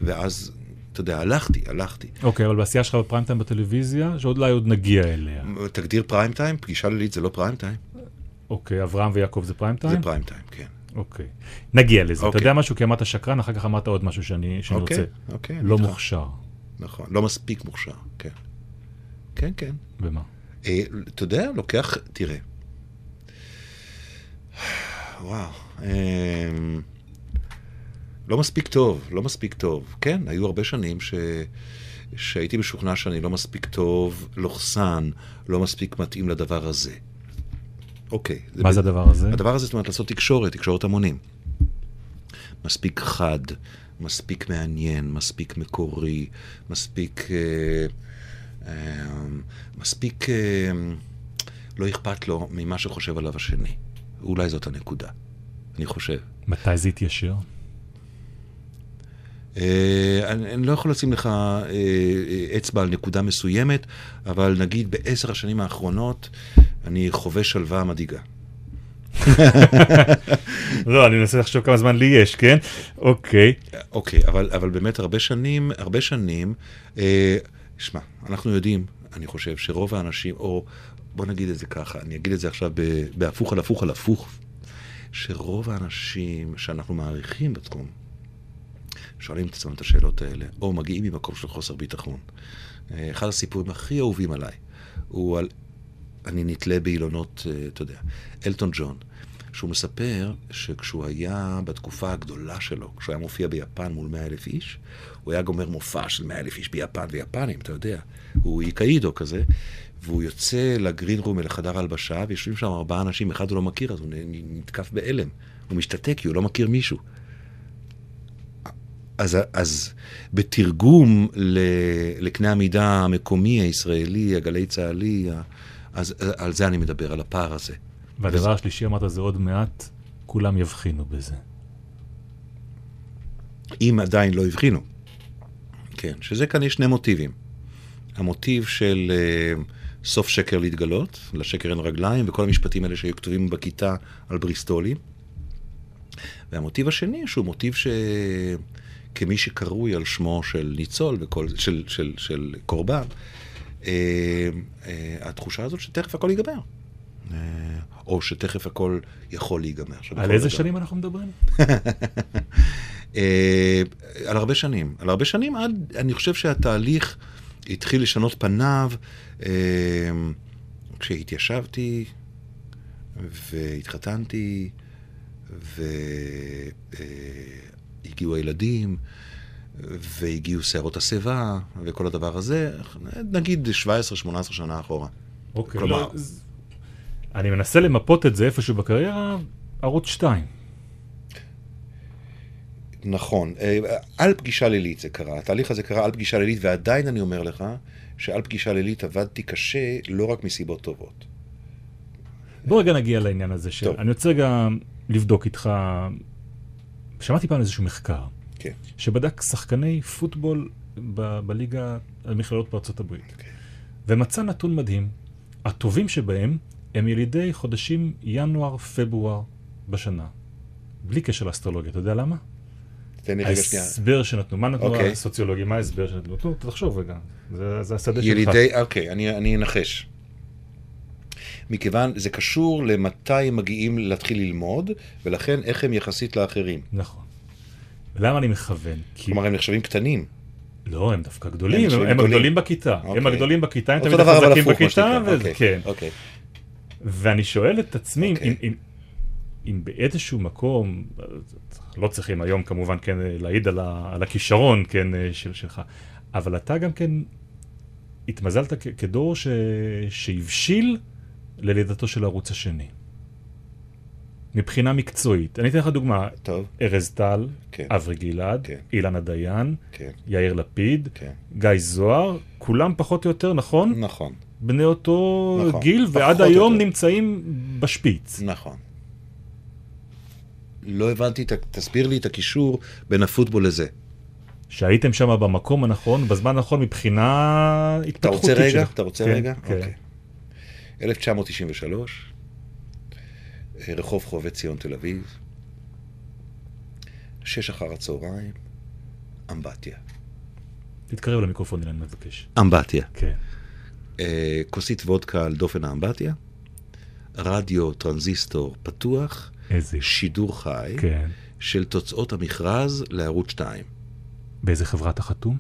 ואז, אתה יודע, הלכתי, הלכתי. אוקיי, אבל בעשייה שלך בפריים טיים בטלוויזיה, שעוד אולי עוד נגיע אליה. תגדיר פריים טיים, פגישה לילית זה לא פריים טיים, אוקיי, אברהם ויעקב זה פריים טיים? זה פריים טיים, כן. אוקיי. נגיע לזה. אתה אוקיי. יודע משהו? כי אמרת שקרן, אחר כך אמרת עוד משהו שאני שאני אוקיי, רוצה. אוקיי. לא איתך. מוכשר. נכון, לא מספיק מוכשר, כן. כן, כן. במה? אה, אתה יודע, לוקח, תראה. וואו. אה, לא מספיק טוב, לא מספיק טוב. כן, היו הרבה שנים ש... שהייתי משוכנע שאני לא מספיק טוב, לוחסן, לא מספיק מתאים לדבר הזה. אוקיי. מה זה הדבר הזה? הדבר הזה, זאת אומרת, לעשות תקשורת, תקשורת המונים. מספיק חד, מספיק מעניין, מספיק מקורי, מספיק... אה, אה, מספיק... אה, לא אכפת לו ממה שחושב עליו השני. אולי זאת הנקודה, אני חושב. מתי זה התיישר? אה, אני, אני לא יכול לשים לך אה, אה, אצבע על נקודה מסוימת, אבל נגיד בעשר השנים האחרונות אני חווה שלווה מדאיגה. לא, אני מנסה לחשוב כמה זמן לי יש, כן? אוקיי. אוקיי, אבל, אבל באמת הרבה שנים, הרבה שנים, אה, שמע, אנחנו יודעים, אני חושב, שרוב האנשים, או בוא נגיד את זה ככה, אני אגיד את זה עכשיו בהפוך על הפוך על הפוך, שרוב האנשים שאנחנו מעריכים בתחום, שואלים את עצמם את השאלות האלה, או מגיעים ממקום של חוסר ביטחון. אה, אחד הסיפורים הכי אהובים עליי הוא על, אני נתלה באילונות, אה, אתה יודע, אלטון ג'ון, שהוא מספר שכשהוא היה בתקופה הגדולה שלו, כשהוא היה מופיע ביפן מול 100 אלף איש, הוא היה גומר מופע של 100 אלף איש ביפן ויפנים, אתה יודע, הוא איקאידו כזה, והוא יוצא לגרין רום אל החדר הלבשה, ויושבים שם ארבעה אנשים, אחד הוא לא מכיר, אז הוא נתקף בהלם. הוא משתתק כי הוא לא מכיר מישהו. אז, אז בתרגום ל, לקנה המידה המקומי, הישראלי, הגלי צה"לי, אז על זה אני מדבר, על הפער הזה. והדבר השלישי אמרת זה עוד מעט, כולם יבחינו בזה. אם עדיין לא הבחינו. כן, שזה כאן יש שני מוטיבים. המוטיב של uh, סוף שקר להתגלות, לשקר אין רגליים, וכל המשפטים האלה שהיו כתובים בכיתה על בריסטולים. והמוטיב השני, שהוא מוטיב שכמי שקרוי על שמו של ניצול, וכל, של, של, של קורבן, uh, uh, התחושה הזאת שתכף הכל ייגמר. Uh, או שתכף הכל יכול להיגמר. על איזה דבר- שנים אנחנו מדברים? אה, על הרבה שנים. על הרבה שנים עד, אני חושב שהתהליך התחיל לשנות פניו אה, כשהתיישבתי והתחתנתי והגיעו הילדים והגיעו שערות השיבה וכל הדבר הזה, נגיד 17-18 שנה אחורה. אוקיי. כלומר- לא, אני מנסה למפות את זה איפשהו בקריירה, ערוץ 2. נכון. אה, על פגישה לילית זה קרה. התהליך הזה קרה על פגישה לילית, ועדיין אני אומר לך שעל פגישה לילית עבדתי קשה לא רק מסיבות טובות. בוא רגע נגיע לעניין הזה. של... טוב. אני רוצה רגע לבדוק איתך, שמעתי פעם איזשהו מחקר, כן. שבדק שחקני פוטבול ב- בליגה המכללות בארצות הברית. אוקיי. ומצא נתון מדהים, הטובים שבהם הם ילידי חודשים ינואר-פברואר בשנה. בלי קשר לאסטרולוגיה, אתה יודע למה? תן לי רגע שנייה. ההסבר שנתנו, מה נתנו אוקיי. הסוציולוגים, מה ההסבר שנתנו? נו, תחשוב רגע, זה, זה השדה שלך. ילידי, אוקיי, אני אנחש. מכיוון, זה קשור למתי הם מגיעים להתחיל ללמוד, ולכן איך הם יחסית לאחרים. נכון. למה אני מכוון? כי... כלומר, הם נחשבים קטנים. לא, הם דווקא גדולים, הם הם, הם גדולים. הגדולים בכיתה. הם אוקיי. הגדולים בכיתה, הם אותו תמיד החזקים בכיתה, שנקרא. ו- אוקיי, כן. אוקיי. ואני שואל את עצמי, אוקיי. אם, אם, אם באיזשהו מקום, לא צריכים היום כמובן כן להעיד על, ה, על הכישרון כן, של, שלך, אבל אתה גם כן התמזלת כ, כדור ש, שהבשיל ללידתו של הערוץ השני. מבחינה מקצועית. אני אתן לך דוגמה, טוב, ארז טל, כן. אברי גלעד, כן. אילנה דיין, כן, יאיר לפיד, כן. גיא זוהר, כולם פחות או יותר, נכון? נכון, בני אותו נכון, גיל, ועד היום יותר. נמצאים בשפיץ. נכון. לא הבנתי, תסביר לי את הקישור בין הפוטבול לזה. שהייתם שם במקום הנכון, בזמן הנכון מבחינה אתה התפתחותית רוצה רגע? שלך. אתה רוצה כן, רגע? כן. אוקיי. 1993, אה, רחוב חובבי ציון תל אביב, שש אחר הצהריים, אמבטיה. תתקרב למיקרופון, אילן מבקש. אמבטיה. כן. אה, כוסית וודקה על דופן האמבטיה, רדיו טרנזיסטור פתוח, איזה... שידור חי כן. של תוצאות המכרז לערוץ 2. באיזה חברה אתה חתום?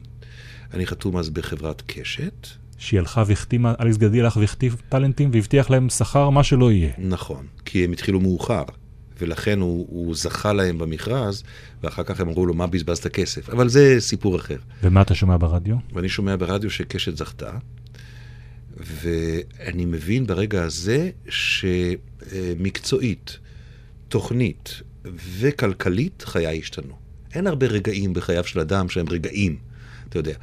אני חתום אז בחברת קשת, שהיא הלכה והחתימה, אלכס גדי הלך והחטיב טאלנטים והבטיח להם שכר, מה שלא יהיה. נכון, כי הם התחילו מאוחר, ולכן הוא, הוא זכה להם במכרז, ואחר כך הם אמרו לו, מה בזבזת כסף? אבל זה סיפור אחר. ומה אתה שומע ברדיו? ואני שומע ברדיו שקשת זכתה, ואני מבין ברגע הזה שמקצועית, תוכנית וכלכלית, חיי השתנו. אין הרבה רגעים בחייו של אדם שהם רגעים, אתה יודע.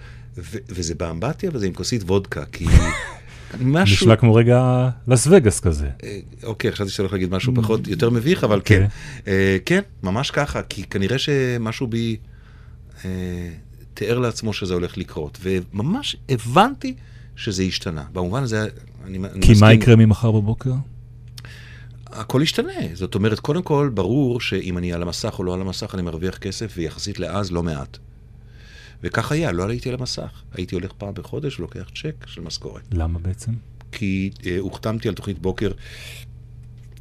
ו- וזה באמבטיה וזה עם כוסית וודקה, כי משהו... נשמע כמו רגע לס וגאס כזה. אה, אוקיי, חשבתי שאתה הולך להגיד משהו פחות, יותר מביך, אבל כן. אה, כן, ממש ככה, כי כנראה שמשהו בי אה, תיאר לעצמו שזה הולך לקרות, וממש הבנתי שזה השתנה. במובן הזה, אני אני כי מסכים. מה יקרה ממחר בבוקר? הכל ישתנה. זאת אומרת, קודם כל, ברור שאם אני על המסך או לא על המסך, אני מרוויח כסף, ויחסית לאז לא מעט. וכך היה, לא עליתי על המסך. הייתי הולך פעם בחודש ולוקח צ'ק של משכורת. למה בעצם? כי אה, הוחתמתי על תוכנית בוקר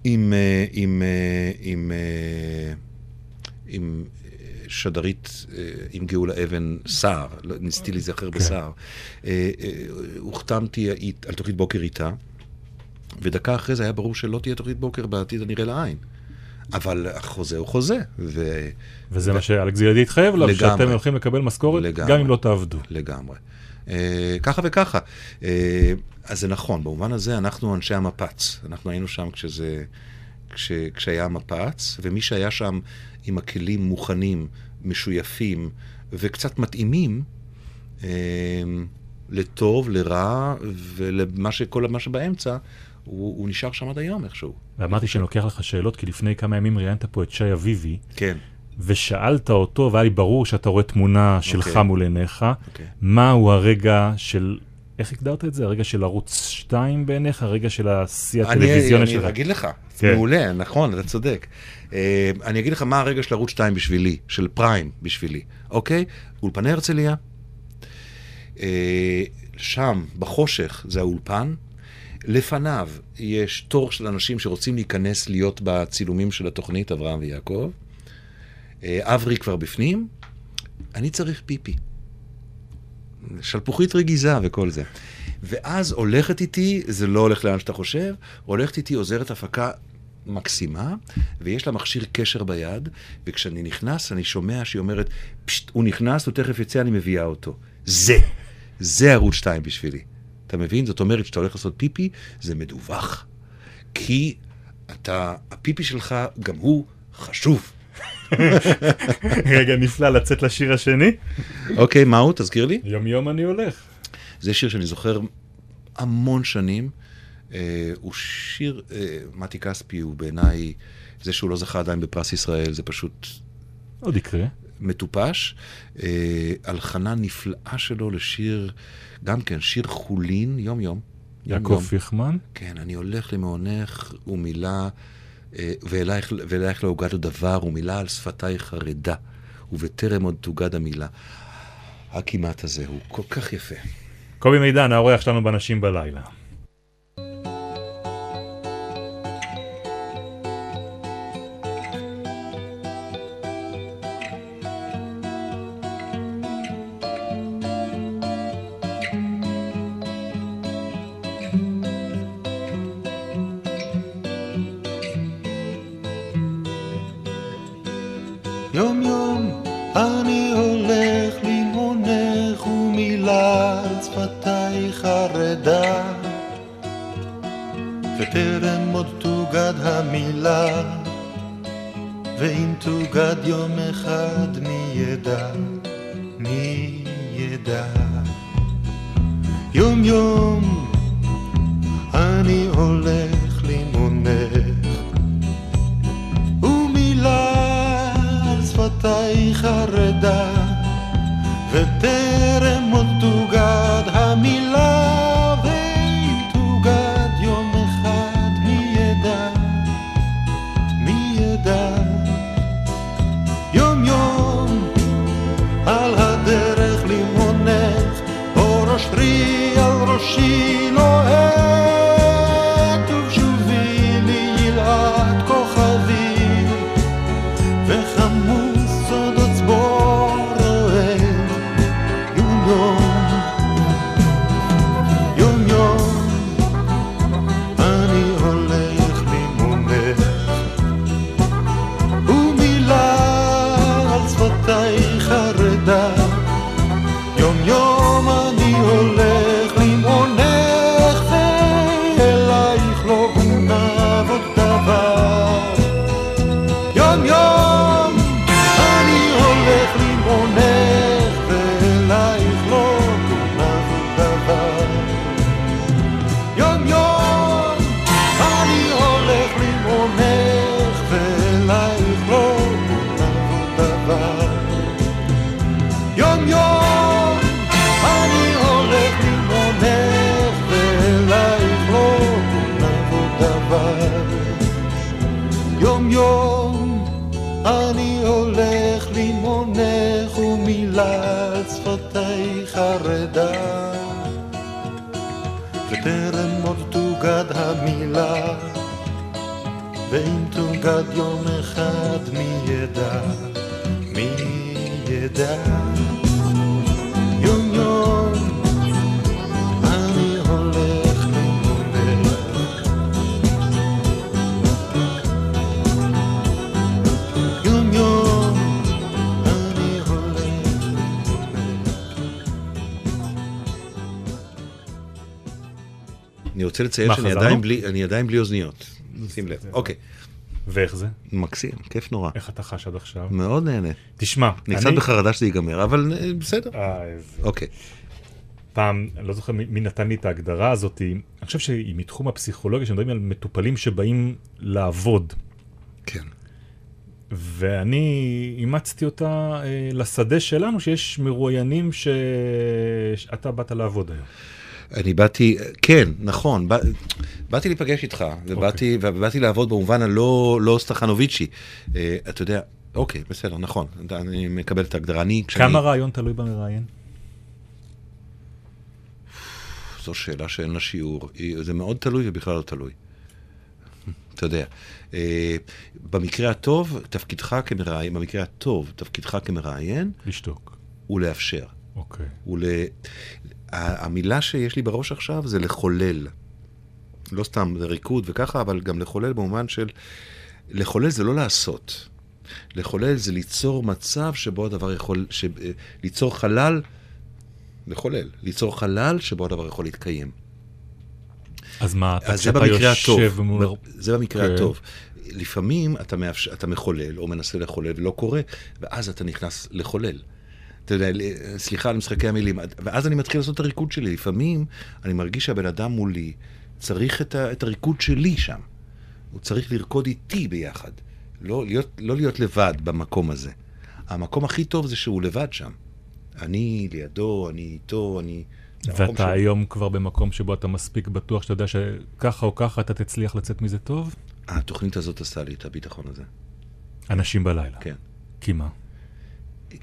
עם, אה, עם, אה, עם, אה, עם אה, שדרית, אה, עם גאולה אבן סער, לא, ניסיתי להיזכר בסער. אה, אה, הוחתמתי על תוכנית בוקר איתה, ודקה אחרי זה היה ברור שלא תהיה תוכנית בוקר בעתיד הנראה לעין. אבל החוזה הוא חוזה, ו... וזה מה שאלכס גלעדי התחייב עליו. שאתם הולכים לקבל משכורת, לגמרי. גם אם לא תעבדו. לגמרי. אה, ככה וככה. אה, אז זה נכון, במובן הזה אנחנו אנשי המפץ. אנחנו היינו שם כשזה, כש, כשהיה המפץ, ומי שהיה שם עם הכלים מוכנים, משויפים וקצת מתאימים, אה, לטוב, לרע, ולמה שכל מה שבאמצע, הוא, הוא נשאר שם עד היום איכשהו. ואמרתי שאני לוקח לך שאלות, כי לפני כמה ימים ראיינת פה את שי אביבי, כן. ושאלת אותו, והיה לי ברור שאתה רואה תמונה שלך אוקיי. מול עיניך, אוקיי. מהו הרגע של, איך הגדרת את זה? הרגע של ערוץ 2 בעיניך? הרגע של השיא הטלוויזיוני שלך? אני אגיד לך, כן. מעולה, נכון, אתה צודק. Uh, אני אגיד לך מה הרגע של ערוץ 2 בשבילי, של פריים בשבילי, אוקיי? אולפני הרצליה, uh, שם, בחושך, זה האולפן. לפניו יש תור של אנשים שרוצים להיכנס להיות בצילומים של התוכנית, אברהם ויעקב. Uh, אברי כבר בפנים, אני צריך פיפי. שלפוחית רגיזה וכל זה. ואז הולכת איתי, זה לא הולך לאן שאתה חושב, הולכת איתי עוזרת הפקה מקסימה, ויש לה מכשיר קשר ביד, וכשאני נכנס, אני שומע שהיא אומרת, פשט, הוא נכנס, הוא תכף יצא, אני מביאה אותו. זה, זה ערוץ 2 בשבילי. אתה מבין? זאת אומרת, כשאתה הולך לעשות פיפי, זה מדווח. כי אתה, הפיפי שלך, גם הוא חשוב. רגע נפלא לצאת לשיר השני. אוקיי, מה הוא? תזכיר לי. יום יום אני הולך. זה שיר שאני זוכר המון שנים. אה, הוא שיר, אה, מתי כספי הוא בעיניי, זה שהוא לא זכה עדיין בפרס ישראל, זה פשוט עוד יקרה. מטופש. אה, הלחנה נפלאה שלו לשיר, גם כן, שיר חולין, יום יום. יום יעקב פיכמן. כן, אני הולך למעונך ומילה, אה, ואלייך ואלייך לא הוגד עוד דבר, ומילה על שפתייך חרדה, ובטרם עוד תוגד המילה. הכמעט הזה הוא כל כך יפה. קובי מידן, האורח שלנו בנשים בלילה. יום יום אני הולך למעונך ומילה על שפתיי חרדה וטרם עוד תוגד המילה ואם תוגד יום אחד מי ידע, לציין שאני? עדיין בלי, אני עדיין בלי אוזניות. שים לב. אוקיי, ואיך זה? מקסים, כיף נורא. איך אתה חש עד עכשיו? מאוד נהנה. תשמע, אני קצת בחרדה שזה ייגמר, אבל אה, בסדר. אה, איזה- אוקיי. פעם, אני לא זוכר מי נתן לי את ההגדרה הזאת, אני חושב שהיא מתחום הפסיכולוגיה, שמדברים על מטופלים שבאים לעבוד. כן. ואני אימצתי אותה אה, לשדה שלנו, שיש מרואיינים. שאתה באת לעבוד היום. אני באתי, כן, נכון, בא, באתי להיפגש איתך, ובאתי, אוקיי. ובאתי לעבוד במובן הלא לא סטחנוביצ'י. אה, אתה יודע, אוקיי, בסדר, נכון, אני מקבל את ההגדרה. אני, כשאני... כמה רעיון תלוי במראיין? זו שאלה שאין לה שיעור. זה מאוד תלוי ובכלל לא תלוי. אתה יודע, אה, במקרה הטוב, תפקידך כמראיין, במקרה הטוב, תפקידך כמראיין לשתוק. הוא לאפשר. אוקיי. הוא ל... המילה שיש לי בראש עכשיו זה לחולל. לא סתם זה ריקוד וככה, אבל גם לחולל במובן של... לחולל זה לא לעשות. לחולל זה ליצור מצב שבו הדבר יכול... ש... ליצור חלל, לחולל. ליצור חלל שבו הדבר יכול להתקיים. אז מה, אתה אז זה במקרה הטוב. מול... זה במקרה כן. הטוב. לפעמים אתה, מאפש... אתה מחולל או מנסה לחולל ולא קורה, ואז אתה נכנס לחולל. אתה יודע, סליחה על משחקי המילים, ואז אני מתחיל לעשות את הריקוד שלי. לפעמים אני מרגיש שהבן אדם מולי צריך את, ה... את הריקוד שלי שם. הוא צריך לרקוד איתי ביחד. לא להיות, לא להיות לבד במקום הזה. המקום הכי טוב זה שהוא לבד שם. אני לידו, אני איתו, אני... ואתה שלו. היום כבר במקום שבו אתה מספיק בטוח שאתה יודע שככה או ככה אתה תצליח לצאת מזה טוב? התוכנית הזאת עשתה לי את הביטחון הזה. אנשים בלילה. כן. כי מה?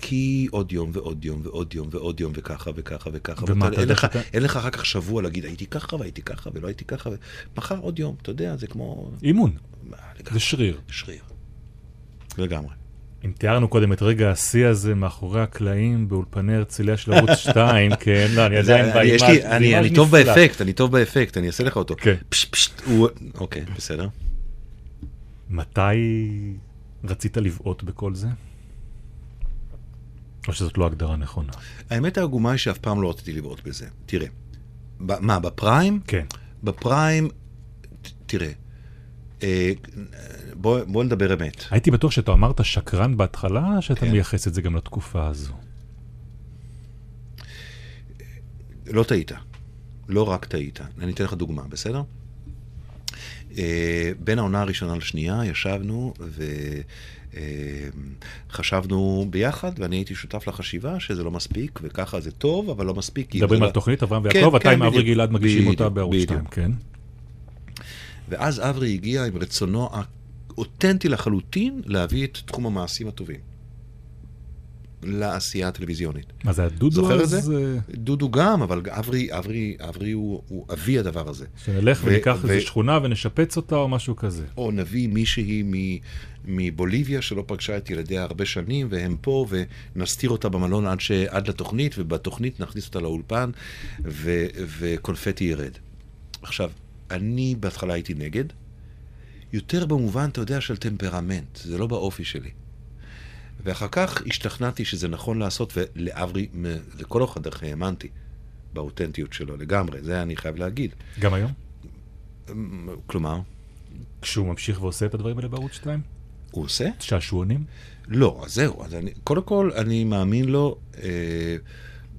כי עוד יום ועוד יום ועוד יום ועוד יום וככה וככה וככה. ומה, אתה יודע שאתה- אין לך אחר כך שבוע להגיד, הייתי ככה והייתי ככה ולא הייתי ככה, ומחר עוד יום, אתה יודע, זה כמו... אימון, זה. שריר. שריר. לגמרי. אם תיארנו קודם את רגע השיא הזה מאחורי הקלעים באולפני הרצליה של ערוץ 2, כן, לא, אני עדיין באימאז', זה אני טוב. באפקט, אני טוב באפקט, אני אעשה לך אותו. כן. אוקיי, בסדר. מתי רצית לבעוט בכל זה? או שזאת לא הגדרה נכונה? האמת העגומה היא שאף פעם לא רציתי לבעוט בזה. תראה, ב- מה, בפריים? כן. בפריים, ת- תראה, אה, בוא בוא נדבר אמת. הייתי בטוח שאתה אמרת שקרן בהתחלה, שאתה כן. מייחס את זה גם לתקופה הזו. לא טעית. לא רק טעית. אני אתן לך דוגמה, בסדר? אה, בין העונה הראשונה לשנייה ישבנו וחשבנו ביחד, ואני הייתי שותף לחשיבה שזה לא מספיק, וככה זה טוב, אבל לא מספיק. מדברים על לא- תוכנית אברהם כן, ויעקב, אתה כן, עם אברי. גלעד מגישים אותה בערוץ בדיוק. 2, כן? ואז אברי הגיע עם רצונו האותנטי לחלוטין להביא את תחום המעשים הטובים לעשייה הטלוויזיונית. מה זה, הדודו זוכר את אז? זה? אה, דודו גם, אבל אברי, אברי, אברי הוא, הוא אבי הדבר הזה. שנלך ו- וניקח ו- איזו שכונה ונשפץ אותה או משהו כזה. או נביא מישהי מ- מבוליביה שלא פגשה את ילדיה הרבה שנים, והם פה, ונסתיר אותה במלון עד, ש... עד לתוכנית, ובתוכנית נכניס אותה לאולפן, ו... וקונפטי ירד. עכשיו, אני בהתחלה הייתי נגד, יותר במובן, אתה יודע, של טמפרמנט, זה לא באופי שלי. ואחר כך השתכנעתי שזה נכון לעשות, ולאברי, לכל אורך הדרך האמנתי באותנטיות שלו לגמרי, זה אני חייב להגיד. גם היום? כלומר, כשהוא ממשיך ועושה את הדברים האלה בערוץ 2? הוא עושה? שעשועונים? לא, אז זהו. אז אני, קודם כל, אני מאמין לו, אה,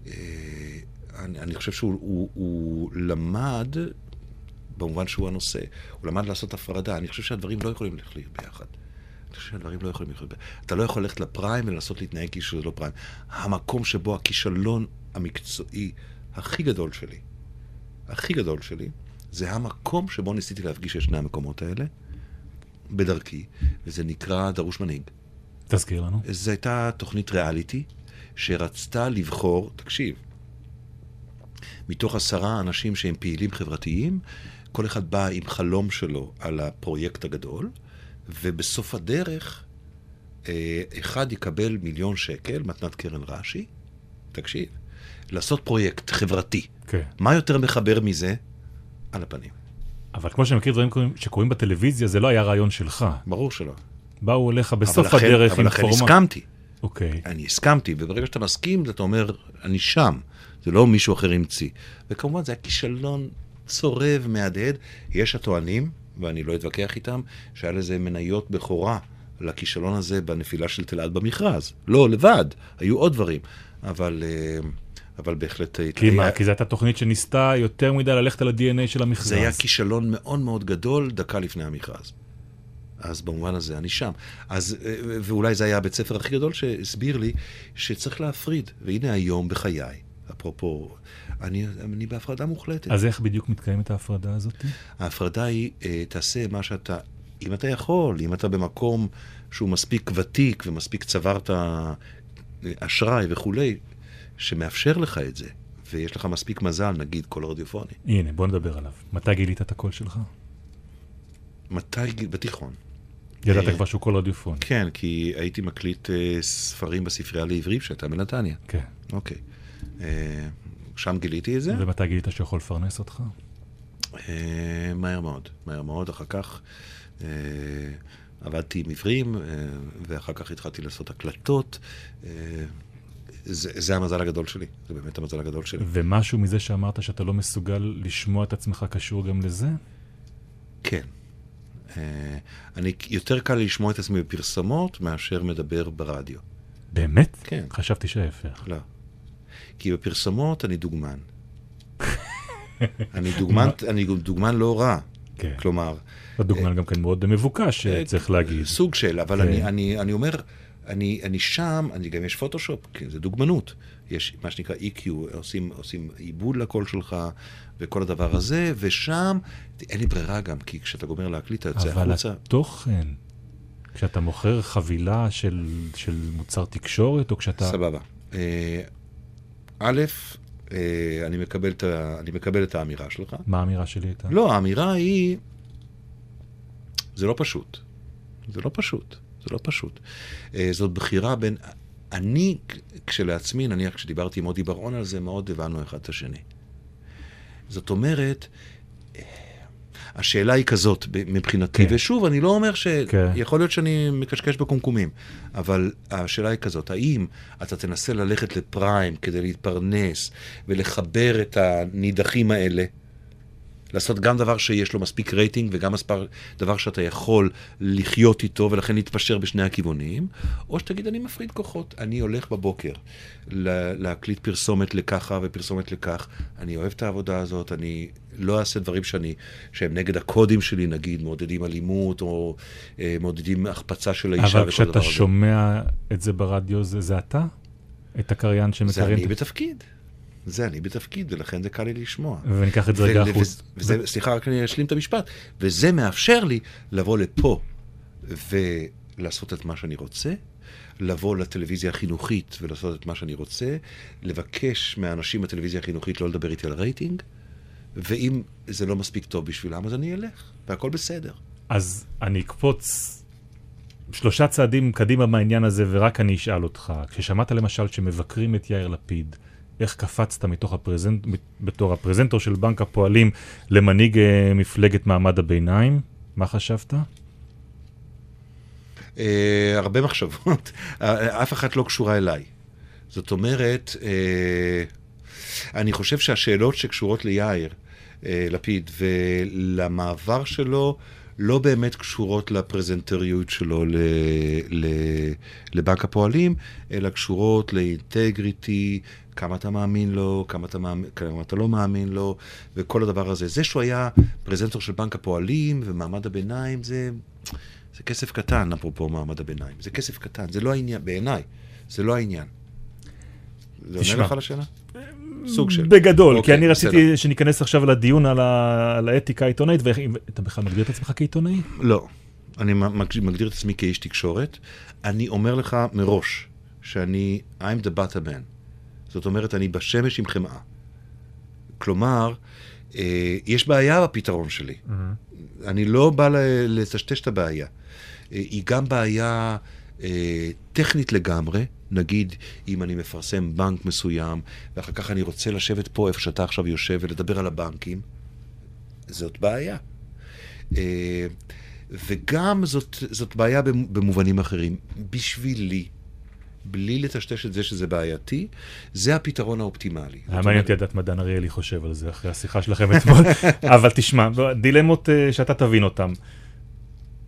אה, אני, אני חושב שהוא הוא, הוא למד, במובן שהוא הנושא, הוא למד לעשות הפרדה. אני חושב שהדברים לא יכולים לחיות ביחד. אני חושב שהדברים לא יכולים ביחד. אתה לא יכול ללכת לפריים ולנסות להתנהג כאילו שזה לא פריים. המקום שבו הכישלון המקצועי הכי גדול שלי, הכי גדול שלי, זה המקום שבו ניסיתי להפגיש את שני המקומות האלה, בדרכי, וזה נקרא דרוש מנהיג. תזכיר לנו. זו הייתה תוכנית ריאליטי שרצתה לבחור, תקשיב, מתוך עשרה אנשים שהם פעילים חברתיים, כל אחד בא עם חלום שלו על הפרויקט הגדול, ובסוף הדרך אה, אחד יקבל מיליון שקל, מתנת קרן רש"י, תקשיב, לעשות פרויקט חברתי. כן. מה יותר מחבר מזה? על הפנים. אבל כמו שאני מכיר דברים קורים- שקורים בטלוויזיה, זה לא היה רעיון שלך. ברור שלא. באו אליך בסוף אבל הדרך עם אבל לכן פורמה. הסכמתי. אוקיי. אני הסכמתי, וברגע שאתה מסכים, אתה אומר, אני שם. זה לא מישהו אחר המציא. וכמובן, זה היה כישלון צורב, מהדהד. יש הטוענים, ואני לא אתווכח איתם, שהיה לזה מניות בכורה לכישלון הזה בנפילה של תלעד במכרז. לא לבד, היו עוד דברים. אבל, אה, אבל בהחלט... כי מה? היה- כי זו הייתה תוכנית שניסתה יותר מדי ללכת על ה-DNA של המכרז. זה היה כישלון מאוד מאוד גדול דקה לפני המכרז. אז במובן הזה אני שם. אז, אה, ואולי זה היה הבית ספר הכי גדול שהסביר לי שצריך להפריד. והנה היום בחיי, אפרופו, אני, אני בהפרדה מוחלטת. אז איך בדיוק מתקיימת ההפרדה הזאת? ההפרדה היא, אה, תעשה מה שאתה, אם אתה יכול, אם אתה במקום שהוא מספיק ותיק ומספיק צברת אה, אשראי וכולי, שמאפשר לך את זה, ויש לך מספיק מזל, נגיד קול רדיופוני. הנה, בוא נדבר עליו. מתי גילית את הקול שלך? מתי, בתיכון. ידעת אה, כבר שהוא קול רדיופוני. כן, כי הייתי מקליט אה, ספרים בספרייה לעברית שהייתה בנתניה. כן. אוקיי. שם גיליתי את זה, ומתי גילית שהוא יכול לפרנס אותך? אה, מהר מאוד. מהר מאוד, אחר כך אה, עבדתי עם עיוורים, אה, ואחר כך התחלתי לעשות הקלטות. זה, זה המזל הגדול שלי, זה באמת המזל הגדול שלי. ומשהו מזה שאמרת שאתה לא מסוגל לשמוע את עצמך קשור גם לזה? כן. אה, אני, יותר קל לשמוע את עצמי בפרסומות מאשר מדבר ברדיו. באמת? כן. חשבתי שההפך. לא. כי בפרסומות אני דוגמן. אני דוגמן, אני דוגמן לא רע. כן. כלומר, הדוגמן גם כן מאוד מבוקש, אה, צריך להגיד. סוג של, אבל כן. אני, אני, אני אומר, אני, אני שם, אני גם יש פוטושופ, כי זה דוגמנות. יש מה שנקרא EQ, עושים, עושים עיבוד לקול שלך וכל הדבר הזה, ושם אין לי ברירה גם, כי כשאתה גומר להקליט, אתה יוצא אבל החוצה. התוכן, כשאתה מוכר חבילה של, של מוצר תקשורת, או כשאתה... סבבה. א', אה, אני מקבל, את ה, אני מקבל את האמירה שלך. מה האמירה שלי הייתה? לא, האמירה היא, זה לא פשוט. זה לא פשוט. זה לא פשוט. אה, זאת בחירה בין... אני, כשלעצמי, נניח כשדיברתי עם מודי בר-און על זה, מאוד הבנו אחד את השני. זאת אומרת, השאלה היא כזאת מבחינתי, כן. ושוב, אני לא אומר ש... כן. יכול להיות שאני מקשקש בקומקומים, אבל השאלה היא כזאת, האם אתה תנסה ללכת לפריים כדי להתפרנס ולחבר את הנידחים האלה, לעשות גם דבר שיש לו מספיק רייטינג וגם מספר, דבר שאתה יכול לחיות איתו ולכן להתפשר בשני הכיוונים, או שתגיד, אני מפריד כוחות, אני הולך בבוקר לה, להקליט פרסומת לככה ופרסומת לכך, אני אוהב את העבודה הזאת, אני לא אעשה דברים שאני, שהם נגד הקודים שלי, נגיד, מעודדים אלימות או אה, מעודדים החפצה של האישה אבל וכל כשאתה הדבר הזה. שומע את זה ברדיו, זה, זה אתה? את הקריין זה שמקריין? אני בתפקיד. זה אני בתפקיד, ולכן זה קל לי לשמוע. וניקח את זה רגע החוץ. סליחה, רק אני אשלים את המשפט. וזה מאפשר לי לבוא לפה ולעשות את מה שאני רוצה, לבוא לטלוויזיה החינוכית ולעשות את מה שאני רוצה, לבקש מהאנשים בטלוויזיה החינוכית לא לדבר איתי על רייטינג, ואם זה לא מספיק טוב בשבילם, אז אני אלך, והכל בסדר. אז אני אקפוץ שלושה צעדים קדימה מהעניין הזה, ורק אני אשאל אותך. כששמעת למשל שמבקרים את יאיר לפיד, איך קפצת מתוך הפרזנט, בתור הפרזנטור של בנק הפועלים למנהיג אה, מפלגת מעמד הביניים? מה חשבת? אה, הרבה מחשבות, אה, אף אחת לא קשורה אליי. זאת אומרת, אני חושב שהשאלות שקשורות ליאיר לפיד ולמעבר שלו, לא באמת קשורות לפרזנטריות שלו ל, ל, לבנק הפועלים, אלא קשורות לאינטגריטי, כמה אתה מאמין לו, כמה אתה, מאמין, כמה אתה לא מאמין לו, וכל הדבר הזה. זה שהוא היה פרזנטור של בנק הפועלים ומעמד הביניים, זה, זה כסף קטן, אפרופו מעמד הביניים. זה כסף קטן, זה לא העניין, בעיניי, זה לא העניין. זה. עונה לך על השאלה? סוג של. בגדול, כי אוקיי, אני רציתי. שניכנס עכשיו לדיון על, ה... על האתיקה העיתונאית, ואתה בכלל מגדיר את עצמך כעיתונאי? לא. אני מג- מגדיר את עצמי כאיש תקשורת. אני אומר לך מראש שאני, I'm the butter man. זאת אומרת, אני בשמש עם חמאה. כלומר, אה, יש בעיה בפתרון שלי. אני לא בא לטשטש את הבעיה. אה, היא גם בעיה אה, טכנית לגמרי. נגיד, אם אני מפרסם בנק מסוים, ואחר כך אני רוצה לשבת פה איפה שאתה עכשיו יושב ולדבר על הבנקים, זאת בעיה. אה, וגם זאת, זאת בעיה במ- במובנים אחרים. בשבילי, בלי לטשטש את זה שזה בעייתי, זה הפתרון האופטימלי. היה מעניין אותי לדעת מה דן אריאלי חושב על זה אחרי השיחה שלכם אתמול. אבל תשמע, דילמות אה, שאתה תבין אותן.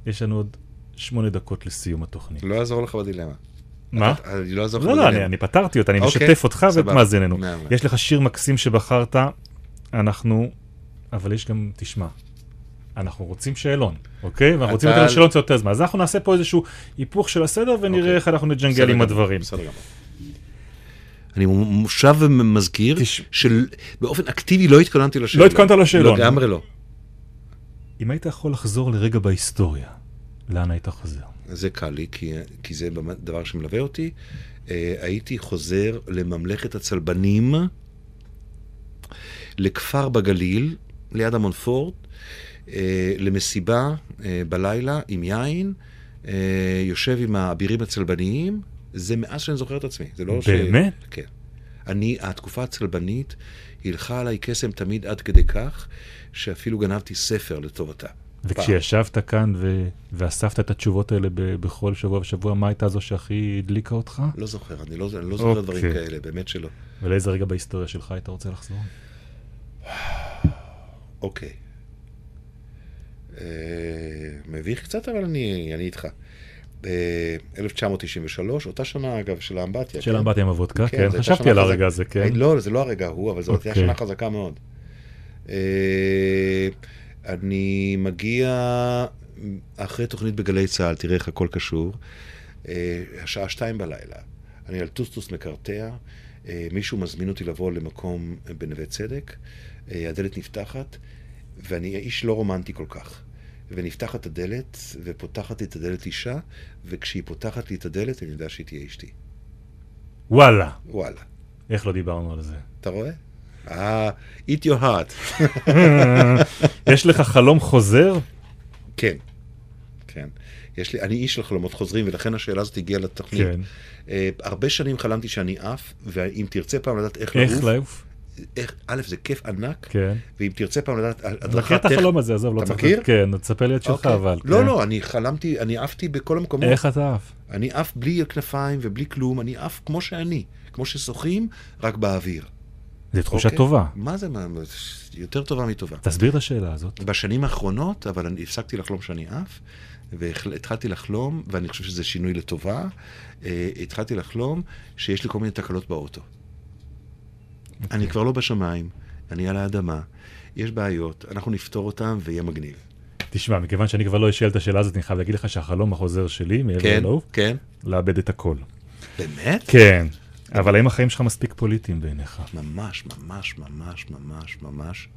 יש לנו עוד שמונה דקות לסיום התוכנית. לא אעזור לך בדילמה. מה? אתה- אני לא אעזור לך לא, לא. אני, אני פתרתי אותה, אני אוקיי, משתף אותך ואת. מאזיננו. יש לך שיר מקסים שבחרת, אנחנו, אבל יש גם, תשמע, אנחנו רוצים שאלון, אוקיי? ואנחנו רוצים לתת לשאלון קצת יותר זמן. אז אנחנו נעשה פה איזשהו היפוך של הסדר ונראה אוקיי. איך אנחנו נג'נגל עם הדברים. בסדר גמור. אני מושב ומזכיר שבאופן אקטיבי לא התכוננתי לשאלון. לא התכוננת לשאלון. לגמרי לא. אם היית יכול לחזור לרגע בהיסטוריה, לאן היית חוזר? זה קל לי, כי, כי זה באמת דבר שמלווה אותי. אה, הייתי חוזר לממלכת הצלבנים, לכפר בגליל, ליד המונפורט, אה, למסיבה אה, בלילה עם יין, אה, יושב עם האבירים הצלבניים, זה מאז שאני זוכר את עצמי. זה לא באמת? ש... כן. אני, התקופה הצלבנית הילכה עליי קסם תמיד עד כדי כך, שאפילו גנבתי ספר לטובתה. וכשישבת כאן ו... ואספת את התשובות האלה ב... בכל שבוע ושבוע, מה הייתה זו שהכי הדליקה אותך? לא זוכר, אני לא, אני לא זוכר דברים אוקיי. כאלה, באמת שלא. ולאיזה רגע בהיסטוריה שלך היית רוצה לחזור? אוקיי. אה, מביך קצת, אבל אני, אני איתך. אה, 1993, אותה שנה אגב של האמבטיה. של כן? האמבטיה עם הוודקה, כן, כן, חשבתי על הרגע הזה, כן. לא, זה לא הרגע ההוא, אבל זו הייתה אוקיי. שנה חזקה מאוד. אה, אני מגיע אחרי תוכנית בגלי צה"ל, תראה איך הכל קשור, אה, השעה שתיים בלילה. אני על טוסטוס מקרטע, אה, מישהו מזמין אותי לבוא למקום בנווה צדק, אה, הדלת נפתחת, ואני איש לא רומנטי כל כך. ונפתחת הדלת, ופותחת לי את הדלת אישה, וכשהיא פותחת לי את הדלת, אני יודע שהיא תהיה אשתי. וואלה, וואלה. איך לא דיברנו על זה? אתה רואה? אה, eat your heart. יש לך חלום חוזר? כן, כן. יש לי, אני איש של חלומות חוזרים, ולכן השאלה הזאת הגיעה לתוכנית. כן. אה, הרבה שנים חלמתי שאני עף, ואם תרצה פעם לדעת איך איך לעוף, לעוף? איך, א', זה כיף ענק, כן. ואם תרצה פעם לדעת מכיר הדרכת את החלום הזה, עזוב, לא אתה צריך... מכיר? כן, תספר לי את שלך אוקיי. אבל. לא, כן. לא, אני חלמתי, אני עפתי בכל המקומות. איך אתה עף? אני עף בלי כנפיים ובלי כלום, אני עף כמו שאני, כמו ששוחים, רק באוויר. זו תחושה אוקיי? טובה. מה זה, מה- יותר טובה מטובה. תסביר את השאלה הזאת. בשנים האחרונות, אבל אני הפסקתי לחלום שאני עף, והתחלתי לחלום, ואני חושב שזה שינוי לטובה, אה, התחלתי לחלום שיש לי כל מיני תקלות באוטו. אני כבר לא בשמיים, אני על האדמה, יש בעיות, אנחנו נפתור אותן ויהיה מגניב. תשמע, מכיוון שאני כבר לא אשאל את השאלה הזאת, אני חייב להגיד לך שהחלום החוזר שלי, מעבר כן, לעוף, כן. לאבד את הכל. באמת? כן. אבל האם החיים שלך מספיק פוליטיים בעיניך? ממש, ממש, ממש, ממש, ממש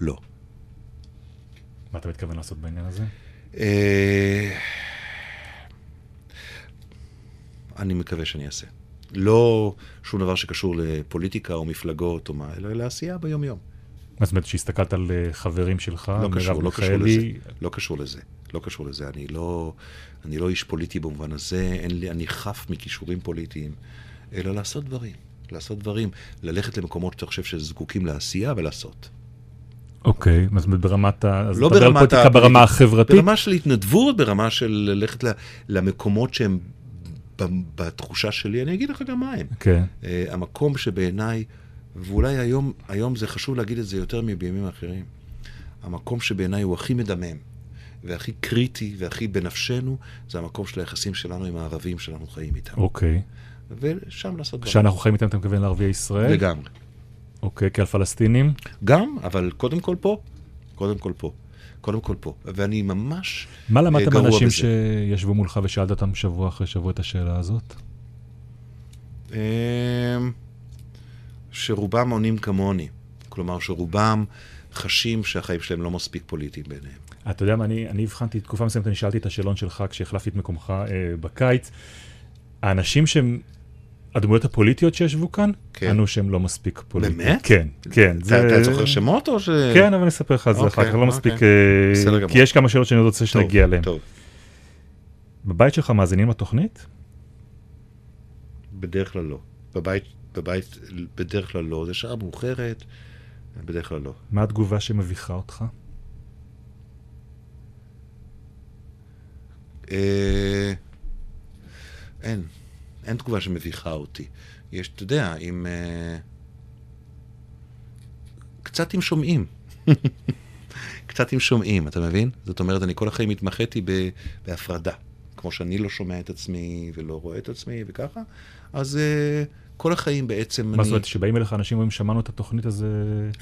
לא. מה אתה מתכוון לעשות בעניין הזה? אה, אני מקווה שאני אעשה. לא שום דבר שקשור לפוליטיקה או מפלגות או מה, אלא לעשייה ביום-יום. מה זאת אומרת שהסתכלת על אה, חברים שלך, לא קשור, לא קשור לזה. לא קשור לזה. לא קשור לזה. אני לא, אני לא איש פוליטי במובן הזה, אין לי, אני חף מכישורים פוליטיים, אלא לעשות דברים. לעשות דברים. ללכת למקומות שאתה חושב שזקוקים לעשייה ולעשות. אוקיי, אז ברמת ה... אז לא ברמת פוליטיקה הפוליטיקה, ברמה החברתית? ברמה של התנדבות, ברמה של ללכת למקומות שהם בתחושה שלי, אני אגיד לך גם מה הם. כן. Uh, המקום שבעיניי, ואולי היום, היום זה חשוב להגיד את זה יותר מבימים אחרים, המקום שבעיניי הוא הכי מדמם, והכי קריטי, והכי בנפשנו, זה המקום של היחסים שלנו עם הערבים שאנחנו חיים איתם. אוקיי. ושם לעשות דברים. כשאנחנו חיים איתם, אתה מתכוון לערביי ישראל? לגמרי. אוקיי, כעל פלסטינים? גם, אבל קודם כל פה. קודם כל פה. קודם כל פה. ואני ממש... מה למדת גרוע מאנשים בזה. שישבו מולך ושאלת אותם שבוע אחרי שבוע את השאלה הזאת? אמ, שרובם עונים כמוני. כלומר, שרובם חשים שהחיים שלהם לא מספיק פוליטיים בעיניהם. אתה יודע מה, אני, אני הבחנתי, תקופה מסוימת אני שאלתי את השאלון שלך כשהחלפתי את מקומך אה, בקיץ. האנשים שהם, הדמויות הפוליטיות שישבו כאן, כן. ענו שהם לא מספיק פוליטיים. באמת? כן, כן. אתה אתה זוכר שמות או ש... כן, אבל אני אספר לך על זה אחר אוקיי, כך, לא מספיק, אוקיי. אה, בסדר גמור. כי יש כמה שאלות שאני עוד רוצה שנגיע אליהן. בבית שלך מאזינים לתוכנית? בדרך כלל לא. בבית, בבית בדרך כלל לא. זה שעה מאוחרת, בדרך כלל לא. מה התגובה שמביכה אותך? אה, אין, אין תגובה שמביכה אותי. יש, אתה יודע, עם... אה, קצת עם שומעים. קצת עם שומעים, אתה מבין? זאת אומרת, אני כל החיים התמחיתי ב- בהפרדה. כמו שאני לא שומע את עצמי ולא רואה את עצמי וככה, אז אה, כל החיים בעצם מה אני... זאת אומרת, שבאים אליך אנשים ואומרים, שמענו את התוכנית הזה...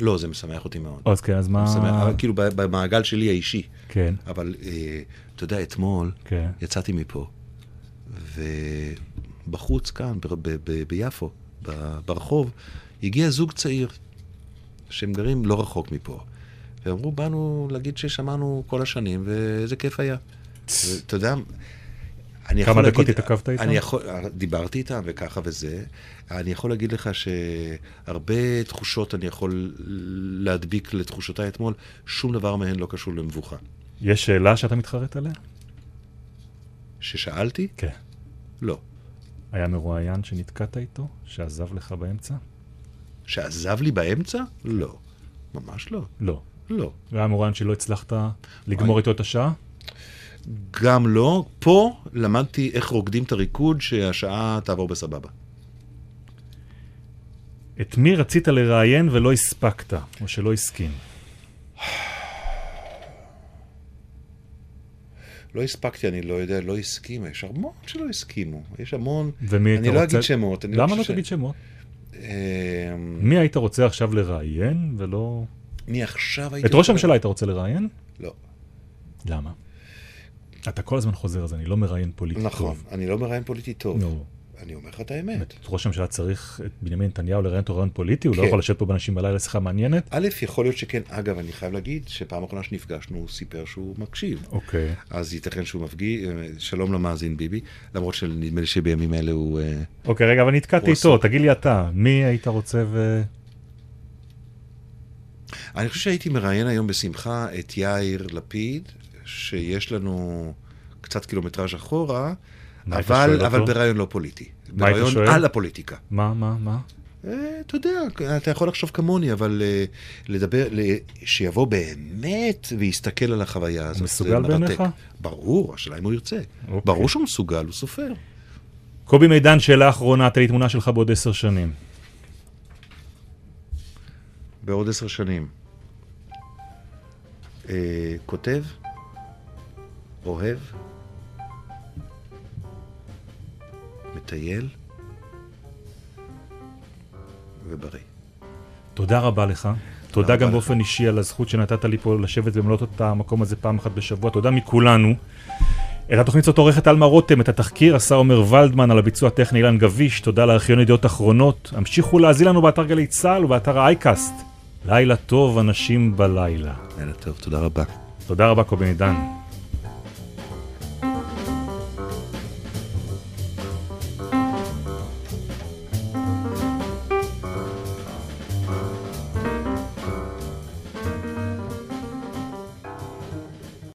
לא, זה משמח אותי מאוד. אז כן, אז מה... משמח, אבל כאילו במעגל שלי האישי. כן, אבל אה, אתה יודע, אתמול כן. יצאתי מפה, ובחוץ כאן, ביפו, ברחוב, הגיע זוג צעיר, שהם גרים לא רחוק מפה. ואמרו, באנו להגיד ששמענו כל השנים, ואיזה כיף היה. ואתה יודע, אני כמה יכול דקות להגיד- התעכבת איתם? אני יכול, דיברתי איתם וככה וזה. אני יכול להגיד לך שהרבה תחושות אני יכול להדביק לתחושותיי אתמול, שום דבר מהן לא קשור למבוכה. יש שאלה שאתה מתחרט עליה? ששאלתי? כן. לא. היה מרואיין שנתקעת איתו, שעזב לך באמצע? שעזב לי באמצע? לא. ממש לא. לא. לא. והיה מרואיין שלא הצלחת לגמור איתו את השעה? גם לא. פה למדתי איך רוקדים את הריקוד שהשעה תעבור בסבבה. את מי רצית לראיין ולא הספקת, או שלא הסכים? לא הספקתי, אני לא יודע, לא הסכימו, יש המון שלא הסכימו, יש המון, ומי היית אני לא רוצה- אגיד שמות. אני למה לא ש- תגיד שמות? אה, מי היית רוצה עכשיו לראיין ולא... מי עכשיו הייתי... את ראש רוצה- הממשלה היית רוצה לראיין? לא. למה? אתה כל הזמן חוזר על זה, אני לא מראיין פוליטי נכון, טוב. אני לא מראיין פוליטי טוב. נו. אני אומר לך את האמת. ראש הממשלה צריך את בנימין נתניהו לראיין אותו רעיון פוליטי? הוא לא כן. יכול לשבת פה באנשים בלילה לשיחה מעניינת? א', יכול להיות שכן. אגב, אני חייב להגיד שפעם אחרונה שנפגשנו הוא סיפר שהוא מקשיב. אוקיי. אז ייתכן שהוא מפגיע, שלום למאזין ביבי, למרות שנדמה לי שבימים אלה הוא... אה, אוקיי, רגע, אבל נתקעתי איתו. תגיד לי אתה, מי היית רוצה ו... אני חושב שהייתי מראיין היום בשמחה את יאיר לפיד, שיש לנו קצת קילומטראז' אחורה, אבל? אבל ברעיון לא פוליטי. מה ברעיון? על הפוליטיקה. מה, מה, מה? אה, אתה יודע, אתה יכול לחשוב כמוני, אבל אה, לדבר, שיבוא באמת ויסתכל על החוויה הזאת. זה מסוגל. בעיניך? ברור, השאלה אם הוא ירצה. אוקיי. ברור שהוא מסוגל, הוא סופר. קובי מידן, שאלה אחרונה, תן לי תמונה שלך בעוד עשר שנים. בעוד עשר שנים. אה, כותב, אוהב, מטייל ובריא. תודה רבה לך. תודה גם לך. באופן אישי על הזכות שנתת לי פה לשבת ולמלות את המקום הזה פעם אחת בשבוע. תודה מכולנו. את התוכנית זאת עורכת עלמה רותם, את התחקיר עשה עומר ולדמן, על הביצוע הטכני אילן גביש, תודה לארכיון ידיעות אחרונות. המשיכו להאזין לנו באתר גלי צה"ל ובאתר האייקאסט. לילה טוב, אנשים בלילה. לילה טוב, תודה רבה. תודה רבה, קובי מידן.